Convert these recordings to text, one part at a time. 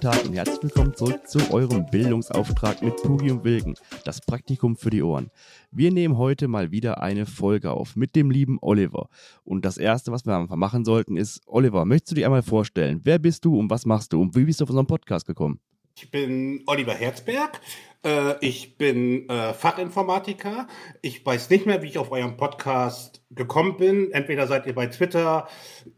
guten Tag und herzlich willkommen zurück zu eurem Bildungsauftrag mit Pugi und Wilken, das Praktikum für die Ohren. Wir nehmen heute mal wieder eine Folge auf mit dem lieben Oliver. Und das erste, was wir einfach machen sollten, ist, Oliver, möchtest du dich einmal vorstellen? Wer bist du und was machst du und wie bist du auf unseren Podcast gekommen? Ich bin Oliver Herzberg. Äh, ich bin äh, Fachinformatiker. Ich weiß nicht mehr, wie ich auf eurem Podcast gekommen bin. Entweder seid ihr bei Twitter,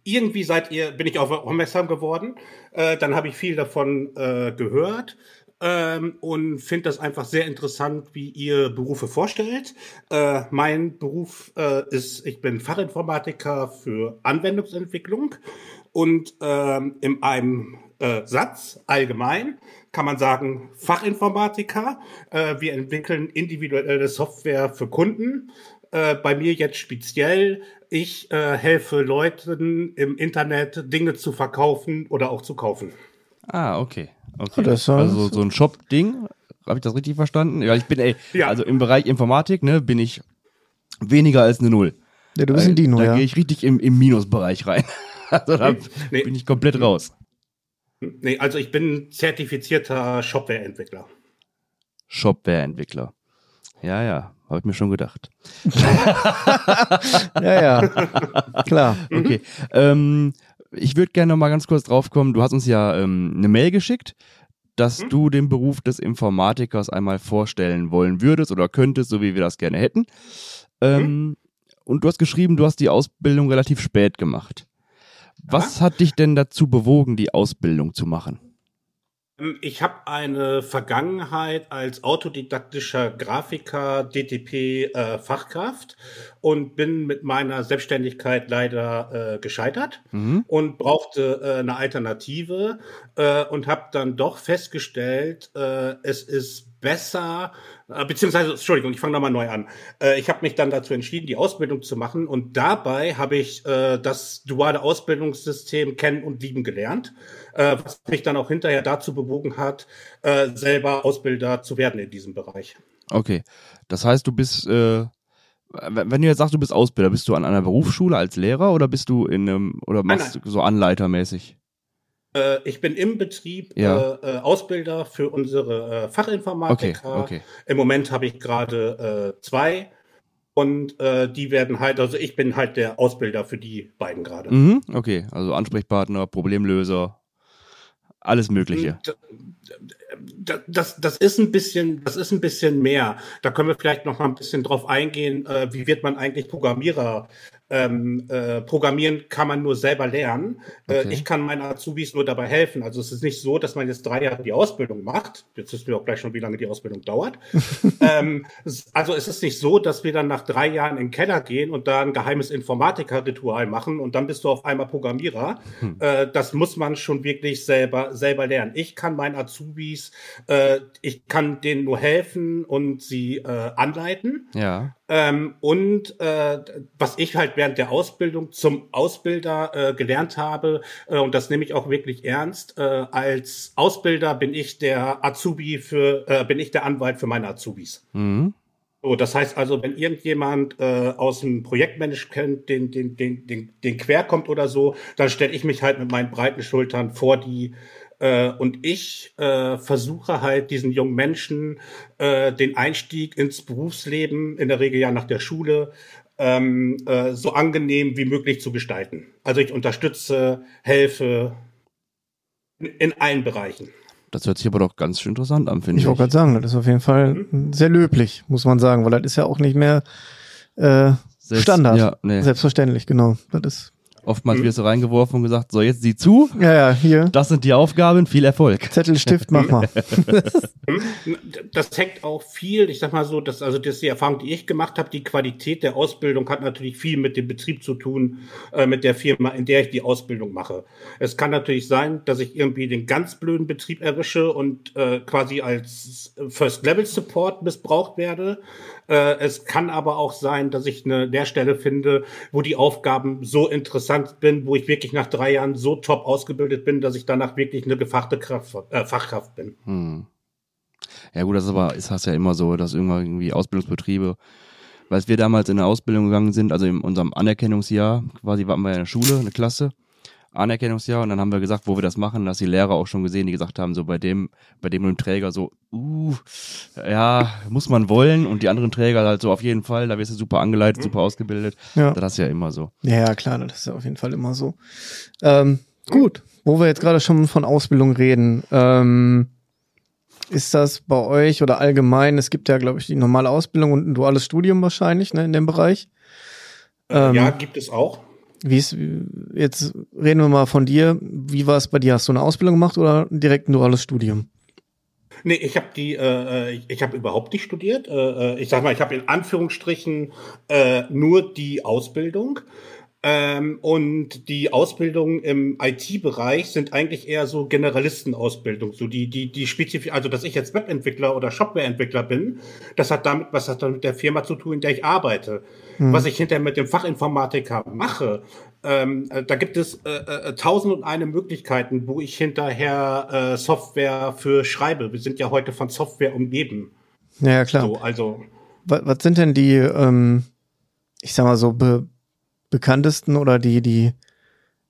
irgendwie seid ihr, bin ich auf aufmerksam geworden. Äh, dann habe ich viel davon gehört. Ähm, und finde das einfach sehr interessant, wie ihr Berufe vorstellt. Mein Beruf ist, ich bin Fachinformatiker für Anwendungsentwicklung und ähm, in einem Satz allgemein kann man sagen Fachinformatiker. Äh, wir entwickeln individuelle Software für Kunden. Äh, bei mir jetzt speziell, ich äh, helfe Leuten im Internet Dinge zu verkaufen oder auch zu kaufen. Ah, okay. okay. also so ein Shop-Ding, habe ich das richtig verstanden? Ja, ich bin, ey, ja. also im Bereich Informatik, ne, bin ich weniger als eine Null. Ja, du bist ein Dino, da ja. Da gehe ich richtig im, im Minusbereich rein. also da nee. bin ich komplett raus. Nee, also ich bin zertifizierter Shopware-Entwickler. Shopware-Entwickler. Ja, ja, habe ich mir schon gedacht. ja, ja, klar. Okay. Mhm. Ähm, ich würde gerne noch mal ganz kurz drauf kommen. Du hast uns ja ähm, eine Mail geschickt, dass mhm. du den Beruf des Informatikers einmal vorstellen wollen würdest oder könntest, so wie wir das gerne hätten. Ähm, mhm. Und du hast geschrieben, du hast die Ausbildung relativ spät gemacht. Was hat dich denn dazu bewogen, die Ausbildung zu machen? Ähm, ich habe eine Vergangenheit als autodidaktischer Grafiker, DTP-Fachkraft äh, und bin mit meiner Selbstständigkeit leider äh, gescheitert mhm. und brauchte äh, eine Alternative äh, und habe dann doch festgestellt, äh, es ist besser, äh, beziehungsweise, Entschuldigung, ich fange nochmal neu an. Äh, ich habe mich dann dazu entschieden, die Ausbildung zu machen und dabei habe ich äh, das duale Ausbildungssystem kennen und lieben gelernt, äh, was mich dann auch hinterher dazu bewogen hat, äh, selber Ausbilder zu werden in diesem Bereich. Okay, das heißt, du bist, äh, wenn du jetzt sagst, du bist Ausbilder, bist du an einer Berufsschule als Lehrer oder bist du in einem, oder machst du so anleitermäßig? Äh, ich bin im Betrieb ja. äh, äh Ausbilder für unsere äh, Fachinformatiker. Okay, okay. Im Moment habe ich gerade äh, zwei und äh, die werden halt, also ich bin halt der Ausbilder für die beiden gerade. Mhm, okay, also Ansprechpartner, Problemlöser, alles Mögliche. Das, das ist ein bisschen, das ist ein bisschen mehr. Da können wir vielleicht noch mal ein bisschen drauf eingehen. Äh, wie wird man eigentlich Programmierer? Ähm, äh, Programmieren kann man nur selber lernen. Äh, okay. Äh, ich kann meinen Azubis nur dabei helfen. Also es ist nicht so, dass man jetzt drei Jahre die Ausbildung macht. Jetzt wissen wir auch gleich schon, wie lange die Ausbildung dauert. ähm, also es ist nicht so, dass wir dann nach drei Jahren in den Keller gehen und da ein geheimes Informatiker-Ritual machen und dann bist du auf einmal Programmierer. Hm. Äh, das muss man schon wirklich selber, selber lernen. Ich kann meinen Azubis, äh, ich kann denen nur helfen und sie äh, anleiten. Ja. Ähm, und äh, was ich halt während der Ausbildung zum Ausbilder äh, gelernt habe, äh, und das nehme ich auch wirklich ernst, äh, als Ausbilder bin ich der Azubi für, äh, bin ich der Anwalt für meine Azubis. Mhm. So, das heißt also, wenn irgendjemand äh, aus dem Projektmanagement den, den, den, den, den quer kommt oder so, dann stelle ich mich halt mit meinen breiten Schultern vor die und ich äh, versuche halt diesen jungen Menschen äh, den Einstieg ins Berufsleben, in der Regel ja nach der Schule, ähm, äh, so angenehm wie möglich zu gestalten. Also ich unterstütze, helfe in, in allen Bereichen. Das hört sich aber doch ganz schön interessant an, finde ich. Ich wollte gerade sagen, das ist auf jeden Fall mhm. sehr löblich, muss man sagen, weil das ist ja auch nicht mehr äh, Selbst, Standard. Ja, nee. Selbstverständlich, genau. Das ist Oftmals mhm. wirst du reingeworfen und gesagt, so jetzt sieh zu. Ja, ja, hier. Das sind die Aufgaben, viel Erfolg. Zettel, Stift, mach mal. das hängt auch viel, ich sag mal so, dass, also das ist die Erfahrung, die ich gemacht habe, die Qualität der Ausbildung hat natürlich viel mit dem Betrieb zu tun, äh, mit der Firma, in der ich die Ausbildung mache. Es kann natürlich sein, dass ich irgendwie den ganz blöden Betrieb erwische und äh, quasi als First-Level-Support missbraucht werde. Äh, es kann aber auch sein, dass ich eine Lehrstelle finde, wo die Aufgaben so interessant bin, wo ich wirklich nach drei Jahren so top ausgebildet bin, dass ich danach wirklich eine gefachte Kraft, äh, Fachkraft bin. Hm. Ja gut, das ist aber ist das ja immer so, dass irgendwann irgendwie Ausbildungsbetriebe, weil wir damals in der Ausbildung gegangen sind, also in unserem Anerkennungsjahr, quasi waren wir in der Schule, eine Klasse, Anerkennungsjahr und dann haben wir gesagt, wo wir das machen, dass die Lehrer auch schon gesehen, die gesagt haben, so bei dem, bei dem und dem Träger so, uh, ja, muss man wollen und die anderen Träger halt so auf jeden Fall, da wirst du super angeleitet, mhm. super ausgebildet. Ja. Das ist ja immer so. Ja, ja, klar, das ist ja auf jeden Fall immer so. Ähm, gut, wo wir jetzt gerade schon von Ausbildung reden, ähm, ist das bei euch oder allgemein, es gibt ja, glaube ich, die normale Ausbildung und ein duales Studium wahrscheinlich, ne, in dem Bereich. Ähm, ja, gibt es auch. Wie ist, jetzt reden wir mal von dir. Wie war es bei dir? Hast du eine Ausbildung gemacht oder direkt ein duales Studium? Nee, ich habe die, äh, ich habe überhaupt nicht studiert. Äh, äh, ich sag mal, ich habe in Anführungsstrichen äh, nur die Ausbildung. Ähm, und die Ausbildungen im IT-Bereich sind eigentlich eher so Generalistenausbildung, so die, die, die spezifisch, also dass ich jetzt Webentwickler oder Shopwareentwickler bin, das hat damit, was hat dann mit der Firma zu tun, in der ich arbeite. Mhm. Was ich hinterher mit dem Fachinformatiker mache, ähm, äh, da gibt es äh, äh, tausend und eine Möglichkeiten, wo ich hinterher äh, Software für schreibe. Wir sind ja heute von Software umgeben. Ja, klar. So, also. Was, was sind denn die, ähm, ich sag mal so, be bekanntesten oder die, die,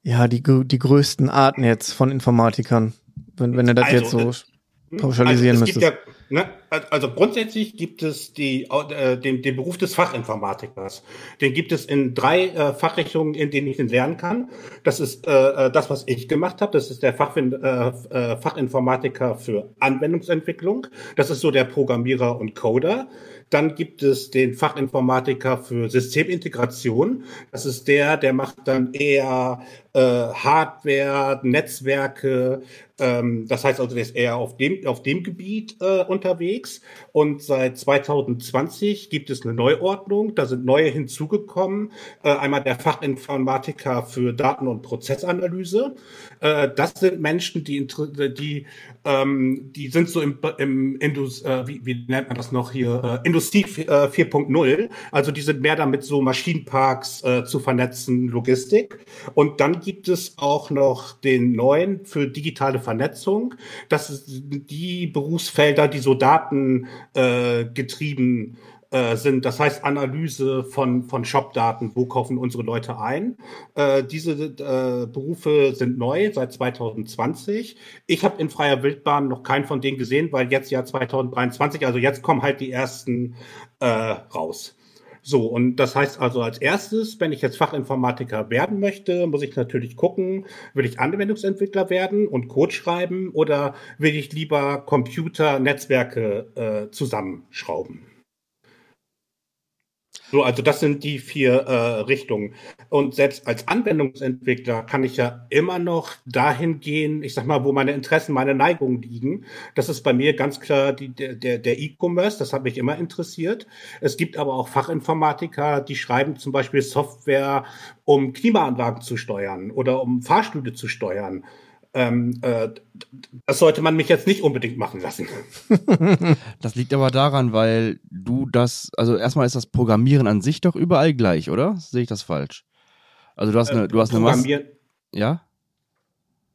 ja, die, die größten Arten jetzt von Informatikern, wenn, wenn du das also, jetzt so hm, pauschalisieren also müsstest? Ja, ne, also grundsätzlich gibt es die, äh, den, den Beruf des Fachinformatikers. Den gibt es in drei äh, Fachrichtungen, in denen ich ihn lernen kann. Das ist äh, äh das, was ich gemacht habe. Das ist der Fach, äh, äh, Fachinformatiker für Anwendungsentwicklung. Das ist so der Programmierer und Coder. Dann gibt es den Fachinformatiker für Systemintegration. Das ist der, der macht dann eher äh, Hardware, Netzwerke. Ähm, das heißt also, der ist eher auf dem, auf dem Gebiet äh, unterwegs. Und seit 2020 gibt es eine Neuordnung. Da sind neue hinzugekommen. Äh, einmal der Fachinformatiker für Daten- und Prozessanalyse. Äh, das sind Menschen, die, die, ähm, die sind so im, im Indus, äh, wie, wie nennt man das noch hier, äh, Industrie äh, 4.0. Also die sind mehr damit, so Maschinenparks äh, zu vernetzen, Logistik. Und dann gibt es auch noch den neuen für digitale Vernetzung. Das sind die Berufsfelder, die so Daten äh, äh, sind. Das heißt Analyse von, von Shop-Daten, wo kaufen unsere Leute ein. Äh, diese äh, Berufe sind neu seit 2020. Ich habe in freier Wildbahn noch keinen von denen gesehen, weil jetzt ja 2023, also jetzt kommen halt die ersten äh, raus. So, und das heißt also als erstes, wenn ich jetzt Fachinformatiker werden möchte, muss ich natürlich gucken, will ich Anwendungsentwickler werden und Code schreiben oder will ich lieber Computer, Netzwerke äh, zusammenschrauben? So, also das sind die vier äh, Richtungen. Und selbst als Anwendungsentwickler kann ich ja immer noch dahin gehen, ich sag mal, wo meine Interessen, meine Neigungen liegen. Das ist bei mir ganz klar die, der, der E-Commerce, das hat mich immer interessiert. Es gibt aber auch Fachinformatiker, die schreiben zum Beispiel Software, um Klimaanlagen zu steuern oder um Fahrstühle zu steuern ähm, äh, das sollte man mich jetzt nicht unbedingt machen lassen. das liegt aber daran, weil du das, also erstmal ist das Programmieren an sich doch überall gleich, oder? Sehe ich das falsch? Also du hast eine, du hast eine Masse. Ja?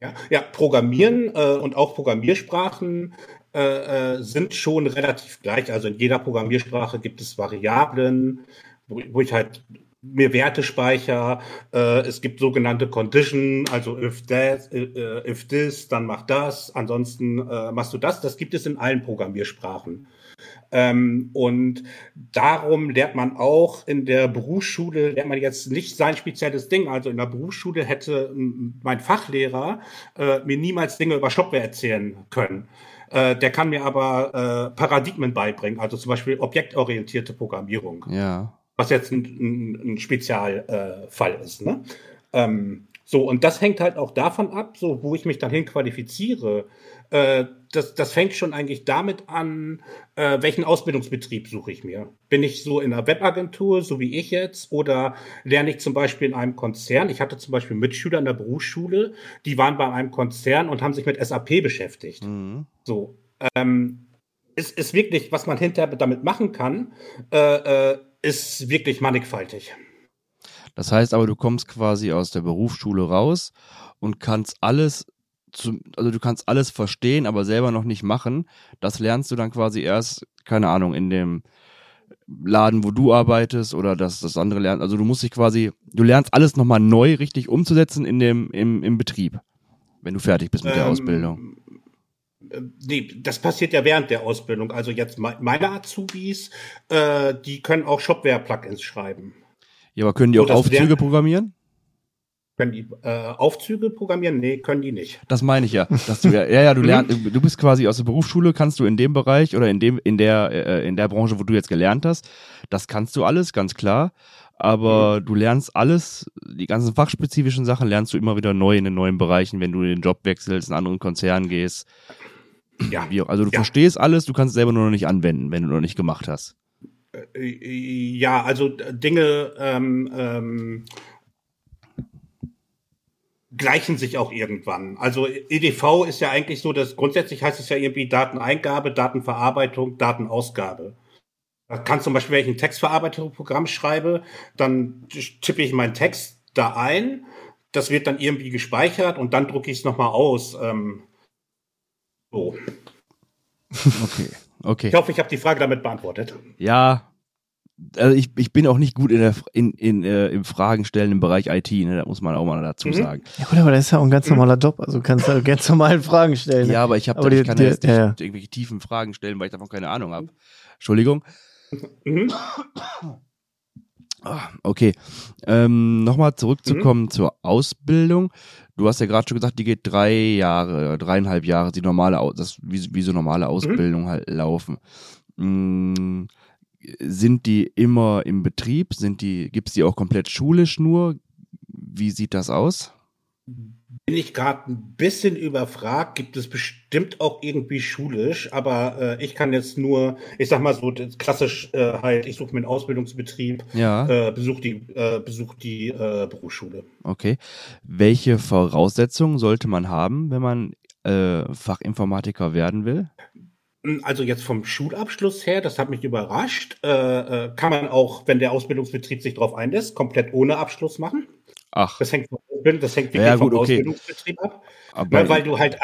Ja, ja Programmieren äh, und auch Programmiersprachen äh, äh, sind schon relativ gleich. Also in jeder Programmiersprache gibt es Variablen, wo, wo ich halt mir Werte speicher. Äh, es gibt sogenannte Condition, also if that, äh, if this, dann mach das, ansonsten äh, machst du das. Das gibt es in allen Programmiersprachen. Ähm, und darum lernt man auch in der Berufsschule, lernt man jetzt nicht sein spezielles Ding. Also in der Berufsschule hätte mein Fachlehrer äh, mir niemals Dinge über Shopware erzählen können. Äh, der kann mir aber äh, Paradigmen beibringen, also zum Beispiel objektorientierte Programmierung. Ja was jetzt ein, ein, ein Spezialfall äh, ist. Ne? Ähm, so, und das hängt halt auch davon ab, so wo ich mich dann hin qualifiziere. Äh, das, das fängt schon eigentlich damit an, äh, welchen Ausbildungsbetrieb suche ich mir. Bin ich so in einer Webagentur, so wie ich jetzt, oder lerne ich zum Beispiel in einem Konzern? Ich hatte zum Beispiel Mitschüler in der Berufsschule, die waren bei einem Konzern und haben sich mit SAP beschäftigt. Mhm. So, ähm, ist, ist wirklich, was man hinterher damit machen kann, äh, äh, ist wirklich mannigfaltig. Das heißt aber, du kommst quasi aus der Berufsschule raus und kannst alles, zu, also du kannst alles verstehen, aber selber noch nicht machen. Das lernst du dann quasi erst, keine Ahnung, in dem Laden, wo du arbeitest oder dass das andere lernt. Also du musst dich quasi, du lernst alles nochmal neu richtig umzusetzen in dem, im, im Betrieb, wenn du fertig bist mit ähm, der Ausbildung. Äh, nee, das passiert ja während der Ausbildung. Also jetzt meine Azubis, äh, die können auch Shopware-Plugins schreiben. Ja, aber können die auch Aufzüge programmieren? Können die äh, Aufzüge programmieren? Nee, können die nicht. Das meine ich ja. Dass du ja, ja, ja, du lernst, du bist quasi aus der Berufsschule, kannst du in dem Bereich oder in dem, in der, äh, in der Branche, wo du jetzt gelernt hast, das kannst du alles, ganz klar. Aber mhm. du lernst alles, die ganzen fachspezifischen Sachen lernst du immer wieder neu in den neuen Bereichen, wenn du den Job wechselst, in anderen Konzernen gehst. Ja. Wie, also du ja. verstehst alles, du kannst es selber nur noch nicht anwenden, wenn du noch nicht gemacht hast. Äh, ja, also Dinge, ähm, ähm, gleichen sich auch irgendwann. Also EDV ist ja eigentlich so, dass grundsätzlich heißt es ja irgendwie Dateneingabe, Datenverarbeitung, Datenausgabe. Da kann zum Beispiel, wenn ich ein Textverarbeitungsprogramm schreibe, dann tippe ich meinen Text da ein, das wird dann irgendwie gespeichert und dann drucke ich es nochmal aus. Ähm, so. Okay, okay. Ich hoffe, ich habe die Frage damit beantwortet. Ja, also ich, ich bin auch nicht gut in der in, in, äh, im Fragen stellen im Bereich IT, ne? da muss man auch mal dazu mhm. sagen. Ja gut, aber das ist ja auch ein ganz mhm. normaler Job, also du kannst ja ganz normalen Fragen stellen. Ne? Ja, aber ich habe ich kann die, jetzt nicht ja. irgendwelche tiefen Fragen stellen, weil ich davon keine Ahnung habe. Entschuldigung. Mhm. Ah, okay. Ähm, Nochmal zurückzukommen mhm. zur Ausbildung. Du hast ja gerade schon gesagt, die geht drei Jahre, dreieinhalb Jahre, die normale, das wie, wie so normale mhm. Ausbildung mhm. halt laufen. Mhm sind die immer im Betrieb? Sind die, gibt es die auch komplett schulisch nur? Wie sieht das aus? Bin ich gerade ein bisschen überfragt, gibt es bestimmt auch irgendwie schulisch, aber äh, ich kann jetzt nur, ich sag mal so, klassisch äh, halt, ich suche mir einen Ausbildungsbetrieb, ja. äh, besuche die, äh, besuch die äh, Berufsschule. Okay. Welche Voraussetzungen sollte man haben, wenn man äh, Fachinformatiker werden will? Also jetzt vom Schulabschluss her, das hat mich überrascht, äh, äh, kann man auch, wenn der Ausbildungsbetrieb sich darauf einlässt, komplett ohne Abschluss machen. Ach. Das hängt, das hängt wirklich ja, gut, vom okay. Ausbildungsbetrieb ab. Weil, weil du halt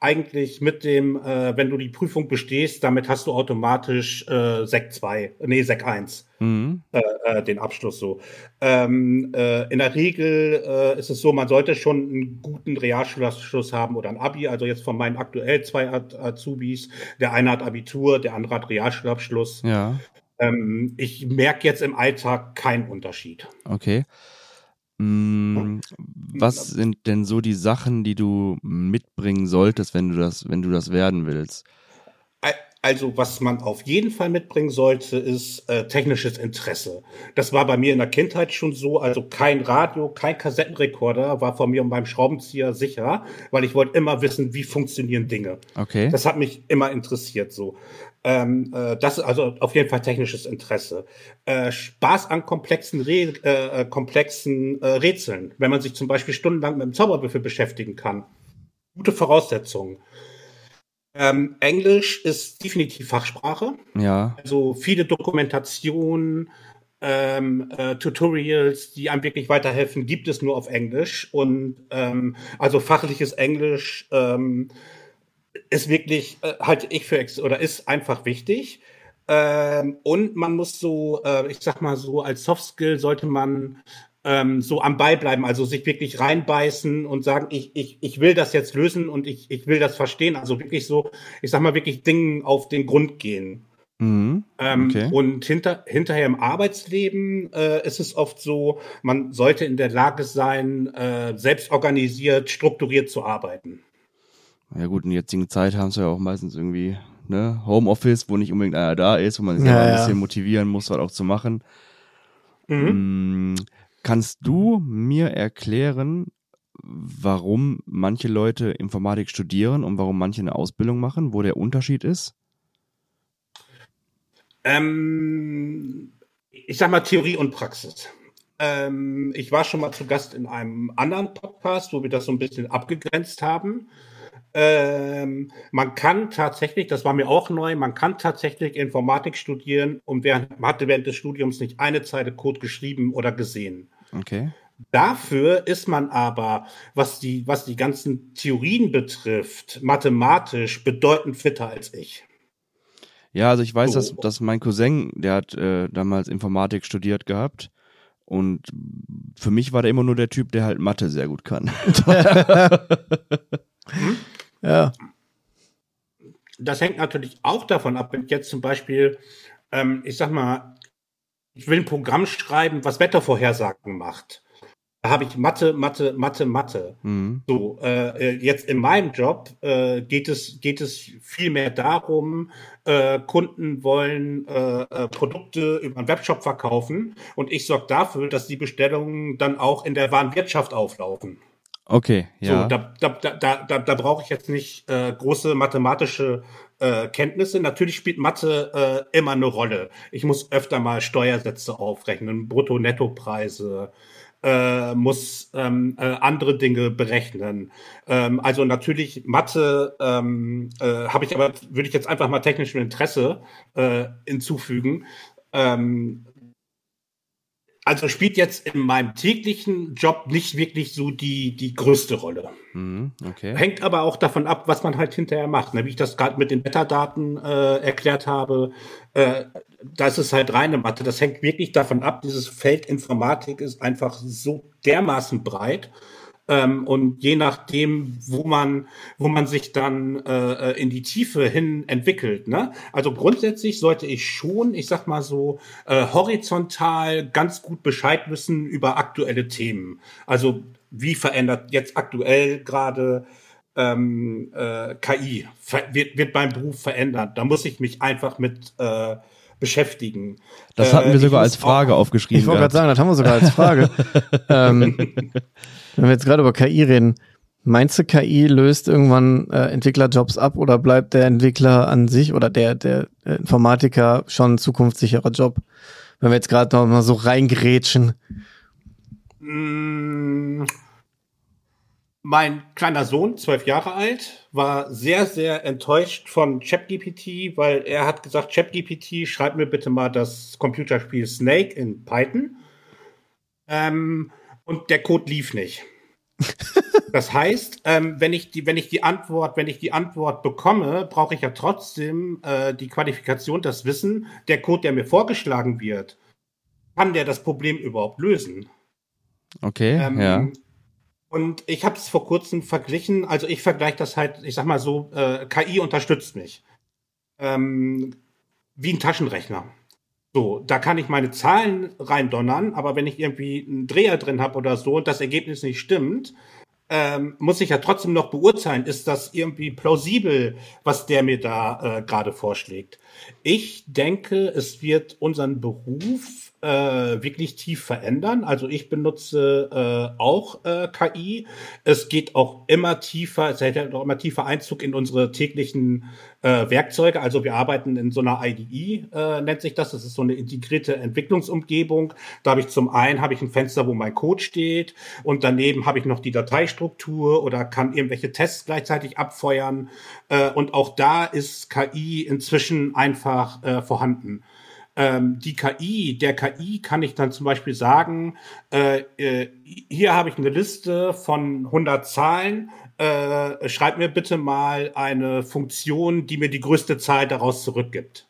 eigentlich mit dem, äh, wenn du die Prüfung bestehst, damit hast du automatisch äh, Sek 2, nee, Sek 1, mhm. äh, äh, den Abschluss so. Ähm, äh, in der Regel äh, ist es so, man sollte schon einen guten Realschulabschluss haben oder ein Abi. Also jetzt von meinen aktuell zwei Azubis, der eine hat Abitur, der andere hat Realschulabschluss. Ja. Ähm, ich merke jetzt im Alltag keinen Unterschied. Okay. Mm, was sind denn so die Sachen, die du mitbringen solltest, wenn du das, wenn du das werden willst? Also was man auf jeden Fall mitbringen sollte, ist äh, technisches Interesse. Das war bei mir in der Kindheit schon so. Also kein Radio, kein Kassettenrekorder war von mir und beim Schraubenzieher sicher, weil ich wollte immer wissen, wie funktionieren Dinge. Okay. Das hat mich immer interessiert so. Ähm, äh, das ist also auf jeden Fall technisches Interesse. Äh, Spaß an komplexen, Re äh, äh, komplexen äh, Rätseln. Wenn man sich zum Beispiel stundenlang mit dem Zauberwürfel beschäftigen kann. Gute Voraussetzungen. Ähm, Englisch ist definitiv Fachsprache. Ja. Also viele Dokumentationen, ähm, äh, Tutorials, die einem wirklich weiterhelfen, gibt es nur auf Englisch. Und ähm, also fachliches Englisch ähm, ist wirklich, äh, halte ich für, oder ist einfach wichtig. Ähm, und man muss so, äh, ich sag mal so, als Soft Skill sollte man ähm, so am Ball bleiben, also sich wirklich reinbeißen und sagen, ich, ich, ich will das jetzt lösen und ich, ich will das verstehen. Also wirklich so, ich sag mal, wirklich Dingen auf den Grund gehen. Mhm, okay. ähm, und hinter, hinterher im Arbeitsleben äh, ist es oft so, man sollte in der Lage sein, äh, selbst organisiert, strukturiert zu arbeiten. Ja gut, in der jetzigen Zeit haben sie ja auch meistens irgendwie ne, Homeoffice, wo nicht unbedingt einer da ist, wo man sich ja, ein bisschen motivieren muss, was auch zu machen. Mhm. Kannst du mir erklären, warum manche Leute Informatik studieren und warum manche eine Ausbildung machen, wo der Unterschied ist? Ähm, ich sag mal Theorie und Praxis. Ähm, ich war schon mal zu Gast in einem anderen Podcast, wo wir das so ein bisschen abgegrenzt haben. Ähm, man kann tatsächlich, das war mir auch neu, man kann tatsächlich Informatik studieren und während, man hatte während des Studiums nicht eine Zeile Code geschrieben oder gesehen. Okay. Dafür ist man aber, was die, was die ganzen Theorien betrifft, mathematisch bedeutend fitter als ich. Ja, also ich weiß, So. dass, dass mein Cousin, der hat äh, damals Informatik studiert gehabt. Und für mich war der immer nur der Typ, der halt Mathe sehr gut kann. Ja. Das hängt natürlich auch davon ab, wenn ich jetzt zum Beispiel, ähm, ich sag mal, ich will ein Programm schreiben, was Wettervorhersagen macht. Da habe ich Mathe, Mathe, Mathe, Mathe. Mhm. So, äh, äh, jetzt in meinem Job äh, geht es geht es viel mehr darum, äh, Kunden wollen äh, äh, Produkte über einen Webshop verkaufen und ich sorge dafür, dass die Bestellungen dann auch in der Warenwirtschaft auflaufen. Okay, ja. So, da, da, da, da, da, brauche ich jetzt nicht äh, große mathematische äh, Kenntnisse. Natürlich spielt Mathe äh, immer eine Rolle. Ich muss öfter mal Steuersätze aufrechnen, Brutto-Netto-Preise, äh, muss ähm, äh, andere Dinge berechnen. Ähm, also natürlich Mathe ähm, äh, habe ich aber, würde ich jetzt einfach mal technischem Interesse äh, hinzufügen. Ähm, also spielt jetzt in meinem täglichen Job nicht wirklich so die, die größte Rolle. Mhm, okay. Hängt aber auch davon ab, was man halt hinterher macht. Ne? Wie ich das gerade mit den Wetterdaten äh, erklärt habe, äh, da ist halt reine Mathe. Das hängt wirklich davon ab. Dieses Feld Informatik ist einfach so dermaßen breit. Ähm, und je nachdem, wo man, wo man sich dann äh, in die Tiefe hin entwickelt. Ne? Also grundsätzlich sollte ich schon, ich sag mal so, äh, horizontal ganz gut Bescheid wissen über aktuelle Themen. Also wie verändert jetzt aktuell gerade ähm, äh, KI ver wird, wird mein Beruf verändert. Da muss ich mich einfach mit äh, beschäftigen. Das Äh, hatten wir ich sogar als Frage auch- aufgeschrieben. Ich wollte gerade sagen, das haben wir sogar als Frage. ähm, wenn wir jetzt gerade über KI reden, meinst du, KI löst irgendwann äh, Entwicklerjobs ab oder bleibt der Entwickler an sich oder der, der äh, Informatiker schon ein zukunftssicherer Job? Wenn wir jetzt gerade noch mal so reingrätschen. Mm, Mein kleiner Sohn, zwölf Jahre alt, war sehr, sehr enttäuscht von ChatGPT, weil er hat gesagt, ChatGPT, schreib mir bitte mal das Computerspiel Snake in Python. Ähm, und der Code lief nicht. Das heißt, ähm, wenn ich die, wenn ich die Antwort, wenn ich die Antwort bekomme, brauche ich ja trotzdem äh, die Qualifikation, das Wissen, der Code, der mir vorgeschlagen wird, kann der das Problem überhaupt lösen? Okay, Ähm, ja. Und ich habe es vor kurzem verglichen, also ich vergleiche das halt, ich sag mal so, äh, KI unterstützt mich. Ähm, wie ein Taschenrechner. So, da kann ich meine Zahlen reindonnern, aber wenn ich irgendwie einen Dreher drin habe oder so und das Ergebnis nicht stimmt, ähm, muss ich ja trotzdem noch beurteilen, ist das irgendwie plausibel, was der mir da äh, gerade vorschlägt. Ich denke, es wird unseren Beruf äh, wirklich tief verändern. Also ich benutze äh, auch äh, KI. Es geht auch immer tiefer, es hält auch immer tiefer Einzug in unsere täglichen äh, Werkzeuge. Also wir arbeiten in so einer IDE, äh, nennt sich das. Das ist so eine integrierte Entwicklungsumgebung. Da habe ich zum einen habe ich ein Fenster, wo mein Code steht und daneben habe ich noch die Dateistruktur oder kann irgendwelche Tests gleichzeitig abfeuern. Äh, und auch da ist KI inzwischen einfach äh, vorhanden ähm, die KI, der KI kann ich dann zum Beispiel sagen, äh, äh, hier habe ich eine Liste von 100 Zahlen, äh, schreib mir bitte mal eine Funktion, die mir die größte Zahl daraus zurückgibt.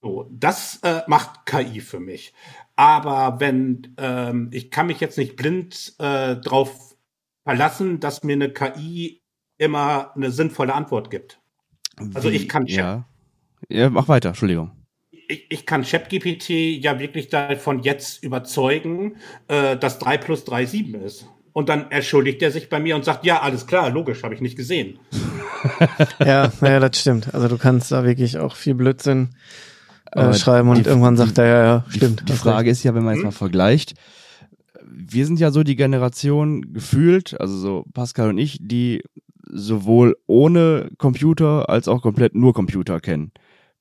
So, das äh, macht KI für mich. Aber wenn ähm, ich kann mich jetzt nicht blind äh, drauf verlassen, dass mir eine KI immer eine sinnvolle Antwort gibt. Also Wie- ich kann Chat- ja. Ja, mach weiter, Entschuldigung. ich, ich kann ChatGPT ja wirklich davon jetzt überzeugen, äh, dass 3 plus 3 7 ist. Und dann entschuldigt er sich bei mir und sagt, ja, alles klar, logisch, habe ich nicht gesehen. Ja, naja, das stimmt. Also du kannst da wirklich auch viel Blödsinn äh, schreiben und die- irgendwann sagt er, ja, ja, Die, stimmt. die hast Frage recht. ist ja, wenn man jetzt Hm? mal vergleicht, wir sind ja so die Generation gefühlt, also so Pascal und ich, die sowohl ohne Computer als auch komplett nur Computer kennen.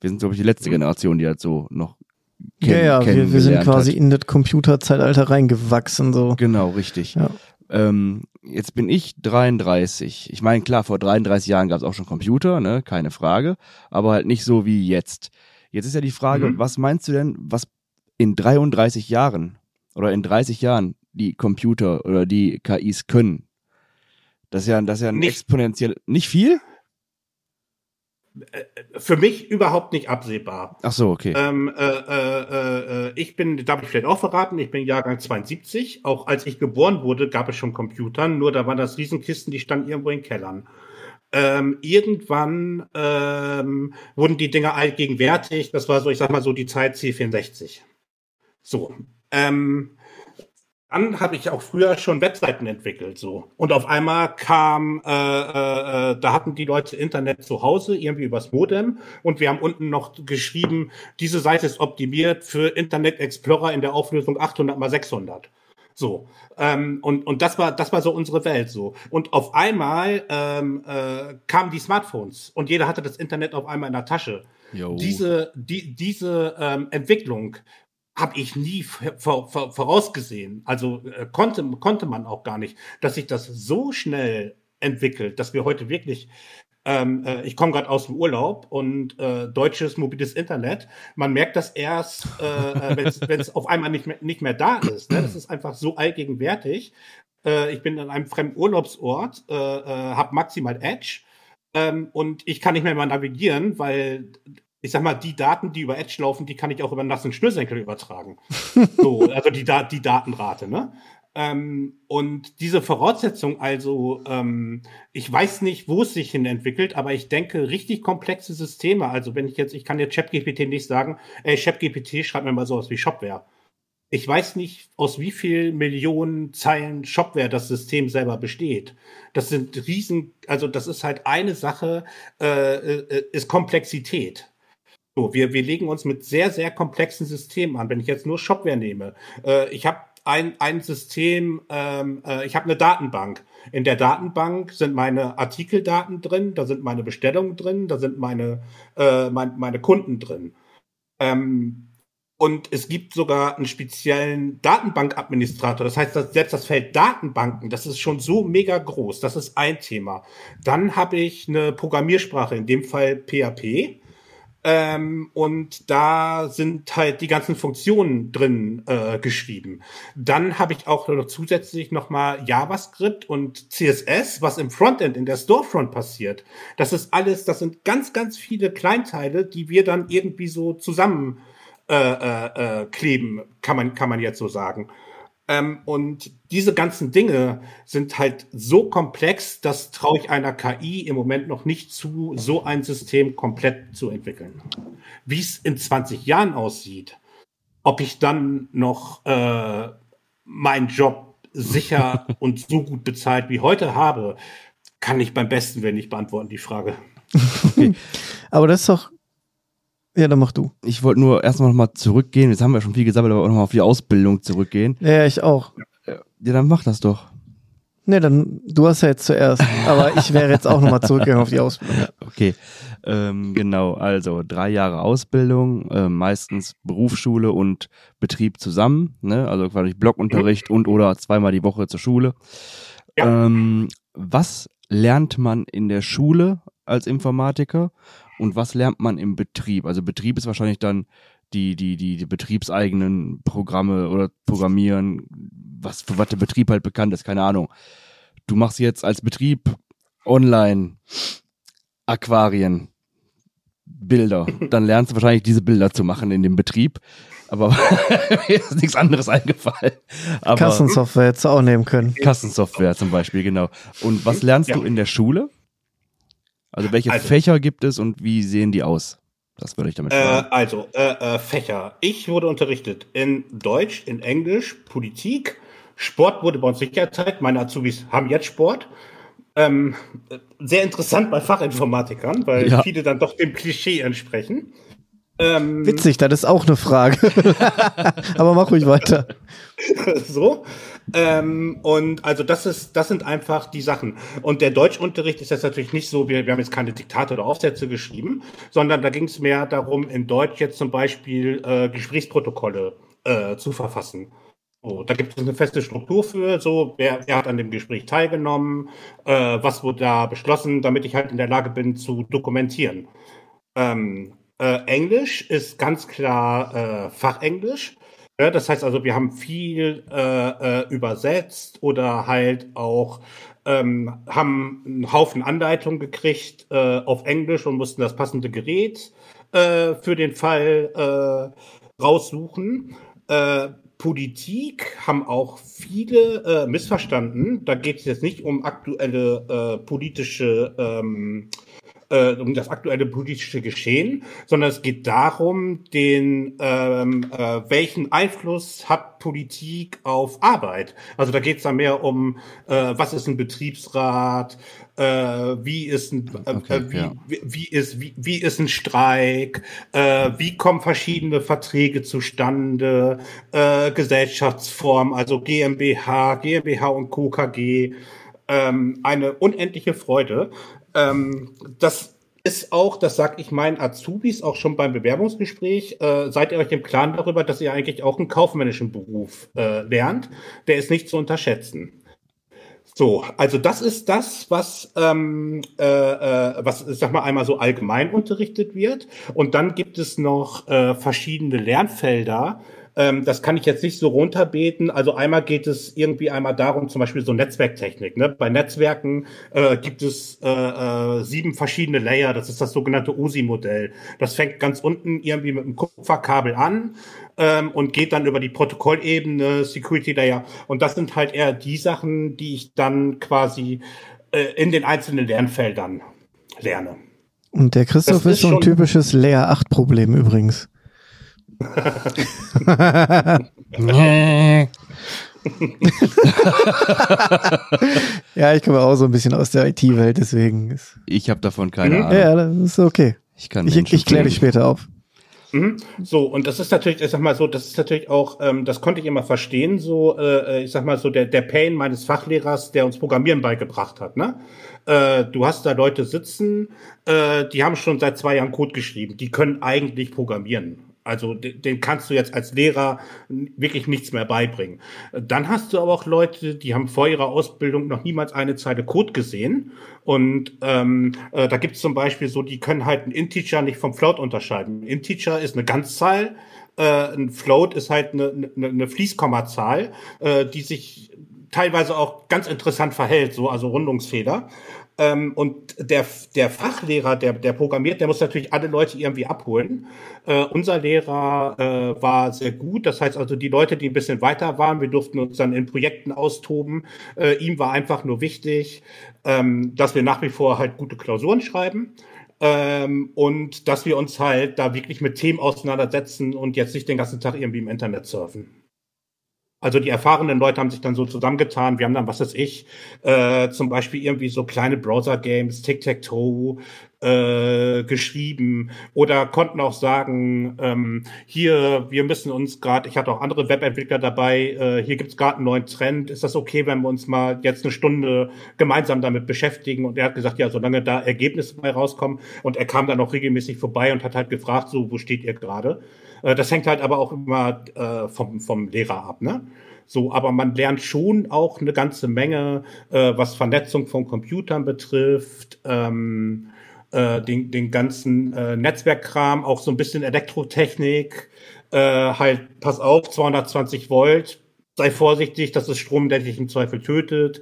Wir sind, glaube ich, die letzte Hm. Generation, die halt so noch ja, kenn- ja, wir, wir sind quasi hat. in das Computerzeitalter reingewachsen, so. Genau, richtig. Ja. Ähm, jetzt bin ich 33. Ich meine, klar, vor 33 Jahren gab es auch schon Computer, ne, keine Frage, aber halt nicht so wie jetzt. Jetzt ist ja die Frage, Mhm. was meinst du denn, was in 33 Jahren oder in 30 Jahren die Computer oder die KIs können? Das ist ja, das ist ja ein Nicht- exponentiell, nicht viel? Für mich überhaupt nicht absehbar. Ach so, okay. Ähm, äh, äh, äh, ich bin, darf ich vielleicht auch verraten, ich bin Jahrgang 72. Auch als ich geboren wurde, gab es schon Computer, nur da waren das Riesenkisten, die standen irgendwo in Kellern. Ähm, irgendwann ähm, wurden die Dinger allgegenwärtig. Das war so, ich sag mal so die Zeit C64. So. Ähm, dann habe ich auch früher schon Webseiten entwickelt, so. Und auf einmal kam, äh, äh, da hatten die Leute Internet zu Hause, irgendwie übers Modem. Und wir haben unten noch geschrieben, diese Seite ist optimiert für Internet Explorer in der Auflösung 800 mal 600. So. Ähm, und, und das war, das war so unsere Welt, so. Und auf einmal ähm, äh, kamen die Smartphones und jeder hatte das Internet auf einmal in der Tasche. Jo. Diese, die, diese ähm, Entwicklung habe ich nie vor, vor, vorausgesehen. Also äh, konnte, konnte man auch gar nicht, dass sich das so schnell entwickelt, dass wir heute wirklich ähm, äh, ich komme gerade aus dem Urlaub und äh, deutsches mobiles Internet. Man merkt das erst, äh, äh wenn es auf einmal nicht mehr, nicht mehr da ist. Ne? Das ist einfach so allgegenwärtig. Äh, ich bin an einem fremden Urlaubsort, äh, äh, habe maximal Edge ähm, und ich kann nicht mehr mal navigieren, weil ich sag mal, die Daten, die über Edge laufen, die kann ich auch über einen nassen Schnürsenkel übertragen. so, also die, da die Datenrate, ne? Ähm, und diese Voraussetzung, also ähm, ich weiß nicht, wo es sich hin entwickelt, aber ich denke, richtig komplexe Systeme, also wenn ich jetzt, ich kann jetzt ChatGPT nicht sagen, ey, ChatGPT, schreib mir mal sowas wie Shopware. Ich weiß nicht, aus wie viel Millionen Zeilen Shopware das System selber besteht. Das sind riesen, also das ist halt eine Sache, äh, äh, ist Komplexität. So, wir, wir legen uns mit sehr, sehr komplexen Systemen an. Wenn ich jetzt nur Shopware nehme, äh, ich habe ein, ein System, ähm, äh, ich habe eine Datenbank. In der Datenbank sind meine Artikeldaten drin, da sind meine Bestellungen drin, da sind meine, äh, mein, meine Kunden drin. Ähm, und es gibt sogar einen speziellen Datenbankadministrator. Das heißt, dass selbst das Feld Datenbanken, das ist schon so mega groß. Das ist ein Thema. Dann habe ich eine Programmiersprache, in dem Fall PHP. Ähm, und da sind halt die ganzen Funktionen drin äh, geschrieben. Dann habe ich auch noch zusätzlich nochmal JavaScript und CSS, was im Frontend, in der Storefront passiert. Das ist alles, das sind ganz, ganz viele Kleinteile, die wir dann irgendwie so zusammen äh, äh, äh kleben, kann man, kann man jetzt so sagen. Ähm, und diese ganzen Dinge sind halt so komplex, das traue ich einer KI im Moment noch nicht zu, so ein System komplett zu entwickeln. Wie es in 20 Jahren aussieht, ob ich dann noch äh, meinen Job sicher und so gut bezahlt wie heute habe, kann ich beim besten Willen nicht beantworten, die Frage. Okay. Aber das ist doch ja, dann mach du. Ich wollte nur erstmal nochmal zurückgehen. Jetzt haben wir schon viel gesammelt, aber auch nochmal auf die Ausbildung zurückgehen. Ja, ich auch. Ja, dann mach das doch. Nee, dann, du hast ja jetzt zuerst. Aber ich wäre jetzt auch nochmal zurückgegangen auf die Ausbildung. Okay, ähm, genau. Also drei Jahre Ausbildung, äh, meistens Berufsschule und Betrieb zusammen. Ne? Also quasi Blockunterricht und oder zweimal die Woche zur Schule. Ja. Ähm, was lernt man in der Schule als Informatiker und was lernt man im Betrieb? Also Betrieb ist wahrscheinlich dann die, die, die, die betriebseigenen Programme oder Programmieren, was für was der Betrieb halt bekannt ist, keine Ahnung. Du machst jetzt als Betrieb online Aquarien, Bilder. Dann lernst du wahrscheinlich diese Bilder zu machen in dem Betrieb. Aber mir ist nichts anderes eingefallen. Aber Kassensoftware hättest du auch nehmen können. Kassensoftware zum Beispiel, genau. Und was lernst ja. du in der Schule? Also welche also, Fächer gibt es und wie sehen die aus? Das würde ich damit fragen. Äh, also, äh, äh, Fächer. Ich wurde unterrichtet in Deutsch, in Englisch, Politik. Sport wurde bei uns nicht erteilt. Meine Azubis haben jetzt Sport. Ähm, sehr interessant bei Fachinformatikern, weil ja. viele dann doch dem Klischee entsprechen. Ähm, Witzig, das ist auch eine Frage. Aber mach ruhig weiter. so. Ähm, und also das ist, das sind einfach die Sachen. Und der Deutschunterricht ist jetzt natürlich nicht so, wir, wir haben jetzt keine Diktate oder Aufsätze geschrieben, sondern da ging es mehr darum, in Deutsch jetzt zum Beispiel äh, Gesprächsprotokolle äh, zu verfassen. So, da gibt es eine feste Struktur für, so, wer, wer hat an dem Gespräch teilgenommen, äh, was wurde da beschlossen, damit ich halt in der Lage bin zu dokumentieren. Ähm, äh, Englisch ist ganz klar äh, Fachenglisch. Ja, das heißt also, wir haben viel äh, äh, übersetzt oder halt auch ähm, haben einen Haufen Anleitungen gekriegt äh, auf Englisch und mussten das passende Gerät äh, für den Fall äh, raussuchen. Äh, Politik haben auch viele äh, missverstanden. Da geht es jetzt nicht um aktuelle äh, politische ähm, äh, um das aktuelle politische Geschehen, sondern es geht darum, den ähm, äh, welchen Einfluss hat Politik auf Arbeit. Also da geht es dann mehr um, äh, was ist ein Betriebsrat, äh, wie ist ein äh, okay, wie, ja. wie, wie, ist wie, wie ist ein Streik, äh, wie kommen verschiedene Verträge zustande, äh, Gesellschaftsform, also GmbH, GmbH und Co. KG ähm, eine unendliche Freude. Ähm, das ist auch, das sag ich meinen Azubis auch schon beim Bewerbungsgespräch, äh, seid ihr euch im Klaren darüber, dass ihr eigentlich auch einen kaufmännischen Beruf äh, lernt. Der ist nicht zu unterschätzen. So, also das ist das, was, ähm, äh, äh, was, sag mal, einmal so allgemein unterrichtet wird. Und dann gibt es noch äh, verschiedene Lernfelder, ähm, das kann ich jetzt nicht so runterbeten. Also einmal geht es irgendwie einmal darum, zum Beispiel so Netzwerktechnik. Ne? Bei Netzwerken äh, gibt es äh, äh, sieben verschiedene Layer. Das ist das sogenannte OSI-Modell. Das fängt ganz unten irgendwie mit einem Kupferkabel an ähm, und geht dann über die Protokollebene, Security Layer. Und das sind halt eher die Sachen, die ich dann quasi äh, in den einzelnen Lernfeldern lerne. Und der Christoph ist, ist so ein typisches Layer 8 Problem übrigens. ja, ich komme auch so ein bisschen aus der IT-Welt, deswegen ist. Ich habe davon keine mhm. Ahnung. Ja, das ist okay. Ich kann Ich, ich kläre dich später auf. Mhm. So, und das ist natürlich, ich sag mal so, das ist natürlich auch, ähm, das konnte ich immer verstehen, so, äh, ich sag mal so, der, der Pain meines Fachlehrers, der uns Programmieren beigebracht hat, ne? Äh, du hast da Leute sitzen, äh, die haben schon seit zwei Jahren Code geschrieben, die können eigentlich programmieren. Also den kannst du jetzt als Lehrer wirklich nichts mehr beibringen. Dann hast du aber auch Leute, die haben vor ihrer Ausbildung noch niemals eine Zeile Code gesehen. Und ähm, äh, da gibt es zum Beispiel so, die können halt einen Integer nicht vom Float unterscheiden. Ein Integer ist eine Ganzzahl, äh, ein Float ist halt eine, eine, eine Fließkommazahl, äh, die sich teilweise auch ganz interessant verhält, so also Rundungsfehler. Ähm, und der, der Fachlehrer, der, der programmiert, der muss natürlich alle Leute irgendwie abholen. Äh, unser Lehrer äh, war sehr gut. Das heißt also, die Leute, die ein bisschen weiter waren, wir durften uns dann in Projekten austoben. Äh, ihm war einfach nur wichtig, ähm, dass wir nach wie vor halt gute Klausuren schreiben. Ähm, und dass wir uns halt da wirklich mit Themen auseinandersetzen und jetzt nicht den ganzen Tag irgendwie im Internet surfen. Also die erfahrenen Leute haben sich dann so zusammengetan. Wir haben dann, was weiß ich, äh, zum Beispiel irgendwie so kleine Browser-Games, Tic-Tac-Toe äh, geschrieben oder konnten auch sagen, ähm, hier, wir müssen uns gerade, ich hatte auch andere Webentwickler dabei, äh, hier gibt's gerade einen neuen Trend. Ist das okay, wenn wir uns mal jetzt eine Stunde gemeinsam damit beschäftigen? Und er hat gesagt, ja, solange da Ergebnisse bei rauskommen. Und er kam dann auch regelmäßig vorbei und hat halt gefragt, so, wo steht ihr gerade? Äh, das hängt halt aber auch immer äh, vom, vom Lehrer ab, ne? So, aber man lernt schon auch eine ganze Menge, äh, was Vernetzung von Computern betrifft, ähm, äh, den, den ganzen äh, Netzwerkkram, auch so ein bisschen Elektrotechnik, äh, halt, pass auf, 220 Volt, sei vorsichtig, das ist Strom, der dich im Zweifel tötet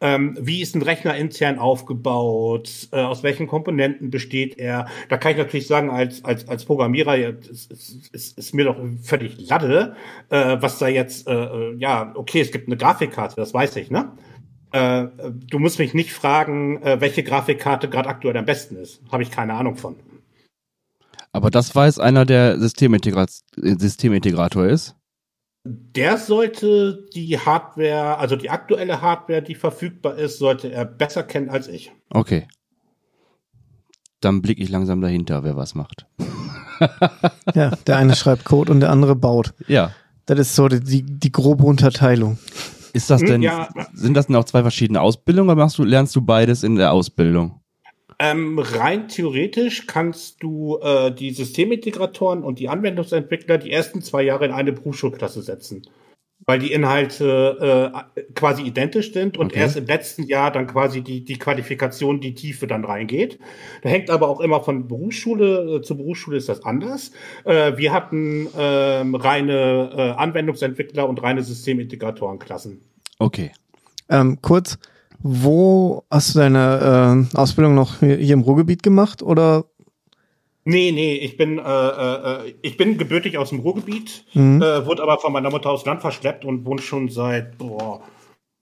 ähm, wie ist ein Rechner intern aufgebaut, äh, aus welchen Komponenten besteht er. Da kann ich natürlich sagen, als, als, als Programmierer ist, ist, ist, ist mir doch völlig Lade, äh, was da jetzt, äh, äh, ja, okay, es gibt eine Grafikkarte, das weiß ich, ne? Äh, du musst mich nicht fragen, äh, welche Grafikkarte gerade aktuell am besten ist. Habe ich keine Ahnung von. Aber das weiß einer, der Systemintegra Systemintegrator ist? Der sollte die Hardware, also die aktuelle Hardware, die verfügbar ist, sollte er besser kennen als ich. Okay. Dann blicke ich langsam dahinter, wer was macht. ja, der eine schreibt Code und der andere baut. Ja. Das ist so die, die grobe Unterteilung. Ist das hm, denn, ja. sind das denn auch zwei verschiedene Ausbildungen oder machst du, lernst du beides in der Ausbildung? Ähm, rein theoretisch kannst du äh, die Systemintegratoren und die Anwendungsentwickler die ersten zwei Jahre in eine Berufsschulklasse setzen. weil die Inhalte äh, quasi identisch sind und Okay. erst im letzten Jahr dann quasi die, die Qualifikation, die Tiefe dann reingeht. Da hängt aber auch immer von Berufsschule äh, zu Berufsschule ist das anders. Äh, wir hatten ähm, reine äh, Anwendungsentwickler und reine Systemintegratorenklassen. Okay. Ähm, kurz, wo hast du deine äh, Ausbildung noch hier hier im Ruhrgebiet gemacht oder? Nee, nee, ich bin, äh, äh, ich bin gebürtig aus dem Ruhrgebiet, Mhm. äh, wurde aber von meiner Mutter aufs Land verschleppt und wohne schon seit, boah,